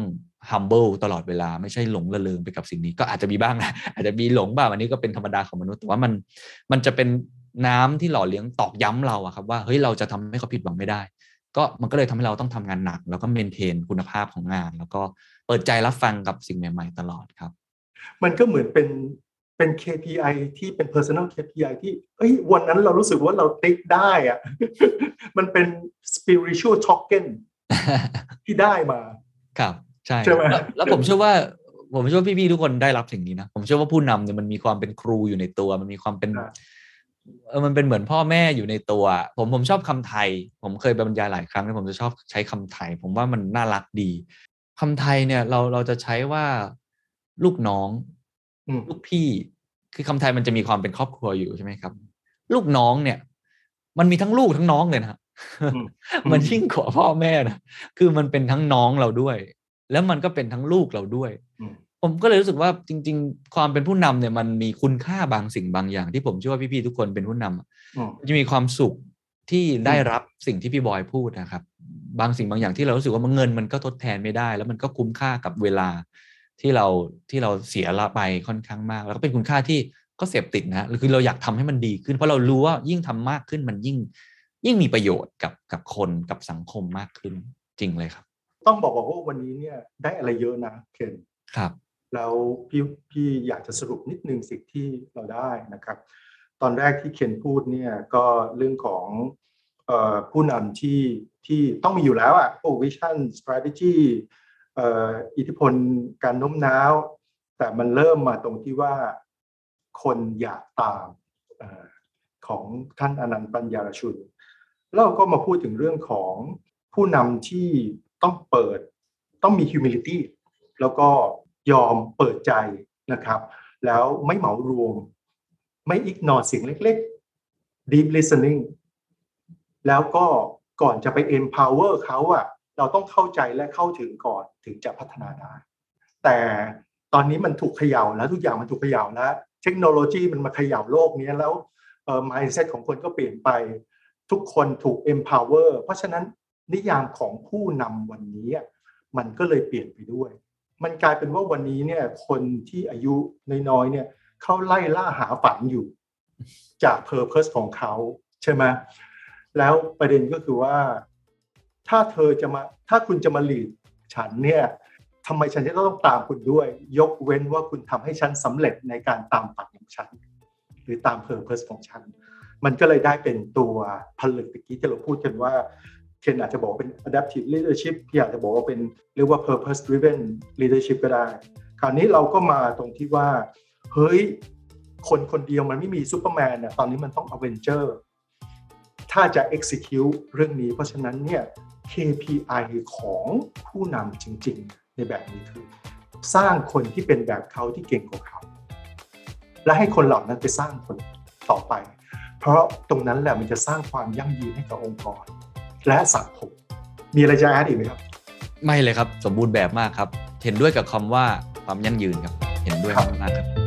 Speaker 4: humble ตลอดเวลาไม่ใช่หลงระเริงไปกับสิ่งนี้ก็อาจจะมีบ้างนะอาจจะมีหลงบ้างอันนี้ก็เป็นธรรมดาของมนุษย์แต่ว่ามันมันจะเป็น น้ำที่หล่อเลี้ยงตอกย้ำเราอะครับว่าเฮ้ยเราจะทำให้เขาผิดหวังไม่ได้ ก็มันก็เลยทำให้เราต้องทำงานหนัก แล้วก็เมนเทนคุณภาพของงาน แล้วก็เปิดใจรับฟังกับสิ่งใหม่ ๆ ตลอดครับ
Speaker 1: มันก็เหมือนเป็นเป็น KPI ที่เป็น personal KPI ที่เอ้ยวันนั้นเรารู้สึกว่าเราติ๊กได้อะมันเป็น spiritual token ที่ได้มา
Speaker 4: ครับใช่
Speaker 1: ใช่ไหม
Speaker 4: แล้วแล้วผมเชื่อว่าผมเชื่อว่าพี่ๆทุกคนได้รับสิ่งนี้นะ ผมเชื่อว่าผู้นำเนี่ยมันมีความเป็นครูอยู่ในตัว มันมีความเป็น
Speaker 1: ครับ
Speaker 4: เออมันเป็นเหมือนพ่อแม่อยู่ในตัว ผมผมชอบคำไทย ผมเคยไปบรรยายหลายครั้งแล้วผมจะชอบใช้คำไทย ผมว่ามันน่ารักดีคำไทยเนี่ยเราเราจะใช้ว่าลูกน้อง
Speaker 1: อืม
Speaker 4: ลูกพี่ คือคำไทยมันจะมีความเป็นครอบครัวอยู่ใช่ไหมครับ ลูกน้องเนี่ย มันมีทั้งลูกทั้งน้องเลยนะฮะ
Speaker 1: อืม
Speaker 4: มันยิ่งกว่าพ่อแม่นะคือมันเป็นทั้งน้องเราด้วย แล้วมันก็เป็นทั้งลูกเราด้วย
Speaker 1: อืม
Speaker 4: ผมก็เลยรู้สึกว่าจริง ๆ ความเป็นผู้นำเนี่ยมันมีคุณค่าบางสิ่งบางอย่าง ที่ผมเชื่อว่าพี่ๆทุกคนเป็นผู้นำอะ
Speaker 1: อืม
Speaker 4: มันจะมีความสุขที่ได้รับสิ่งที่พี่บอยพูดนะครับ บางสิ่งบางอย่างที่เรารู้สึกว่ามันเงินมันก็ทดแทนไม่ได้ แล้วมันก็คุ้มค่ากับเวลาที่เราที่เราเสียละไปค่อนข้างมาก แล้วก็เป็นคุณค่าที่ก็เสพติดนะฮะคือเราอยากทำให้มันดีขึ้น เพราะเรารู้ว่ายิ่งทำมากขึ้นมันยิ่งยิ่งมีประโยชน์กับกับคนกับสังคมมากขึ้นจริงเลยครับ
Speaker 1: ต้องบอกว่าวันนี้เนี่ยได้อะไรเยอะนะเคน
Speaker 4: ครับ
Speaker 1: แล้วพี่พี่อยากจะสรุปนิดนึงสิ่งที่เราได้นะครับ ตอนแรกที่เคนพูดเนี่ยก็เรื่องของออผู้นำที่ที่ต้องมีอยู่แล้วอะพวกวิชั่น strategy อิทธิพลการโน้มน้าว แต่มันเริ่มมาตรงที่ว่าคนอยากตามออของท่านอนันต์ปัญญารชุน แล้วเราก็มาพูดถึงเรื่องของผู้นำที่ต้องเปิดต้องมี humility แล้วก็ ยอมเปิดใจนะครับ แล้วไม่เหมารวม ไม่ ignore เสียงเล็ก ๆ deep listening แล้วก็ก่อนจะไป empower เขาอะเราต้องเข้าใจและเข้าถึงก่อนถึงจะพัฒนาได้ แต่ตอนนี้มันถูกเขย่าแล้วทุกอย่างมันถูกเขย่าแล้ว เทคโนโลยีมันมาเขย่าโลกนี้แล้วเอ่อ mindset ของคนก็เปลี่ยนไป ทุกคนถูก empower เพราะฉะนั้นนิยามของผู้นำวันนี้มันก็เลยเปลี่ยนไปด้วย มันกลายเป็นว่าวันนี้เนี่ย คนที่อายุน้อยๆเนี่ยเขาไล่ล่าหาฝันอยู่ จาก purpose ของเขาใช่ไหมแล้วประเด็นก็คือว่า ถ้าเธอจะมาถ้าคุณจะมา lead ฉันเนี่ยทำไมฉันจะต้องตามคุณด้วย ยกเว้นว่าคุณทำให้ฉันสำเร็จในการตามฝันของฉัน หรือตาม purpose ของฉัน มันก็เลยได้เป็นตัวผลึกตะกี้ที่เราพูดกันว่า เคนอาจจะบอกเป็น adaptive leadership พี่อาจจะบอกว่าเป็นเรียกว่า purpose driven leadership ก็ได้ คราวนี้เราก็มาตรงที่ว่า เฮ้ย คนคนเดียวมันไม่มีซูเปอร์แมนนะตอนนี้มันต้องอเวนเจอร์ถ้าจะ execute เรื่องนี้ เพราะฉะนั้นเนี่ย KPI ของผู้นำจริง ๆ ในแบบนี้คือ สร้างคนที่เป็นแบบเขาที่เก่งกว่าเขา และให้คนเหล่านั้นไปสร้างคนต่อไป เพราะตรงนั้นแหละมันจะสร้างความยั่งยืนให้กับองค์กร และสังคมมีอะไรจะแอดอีกไหมครับ
Speaker 4: ไม่เลยครับ สมบูรณ์แบบมากครับ เห็นด้วยกับคำว่าความยั่งยืนครับ เห็นด้วย
Speaker 1: ครับ
Speaker 4: มากๆครับ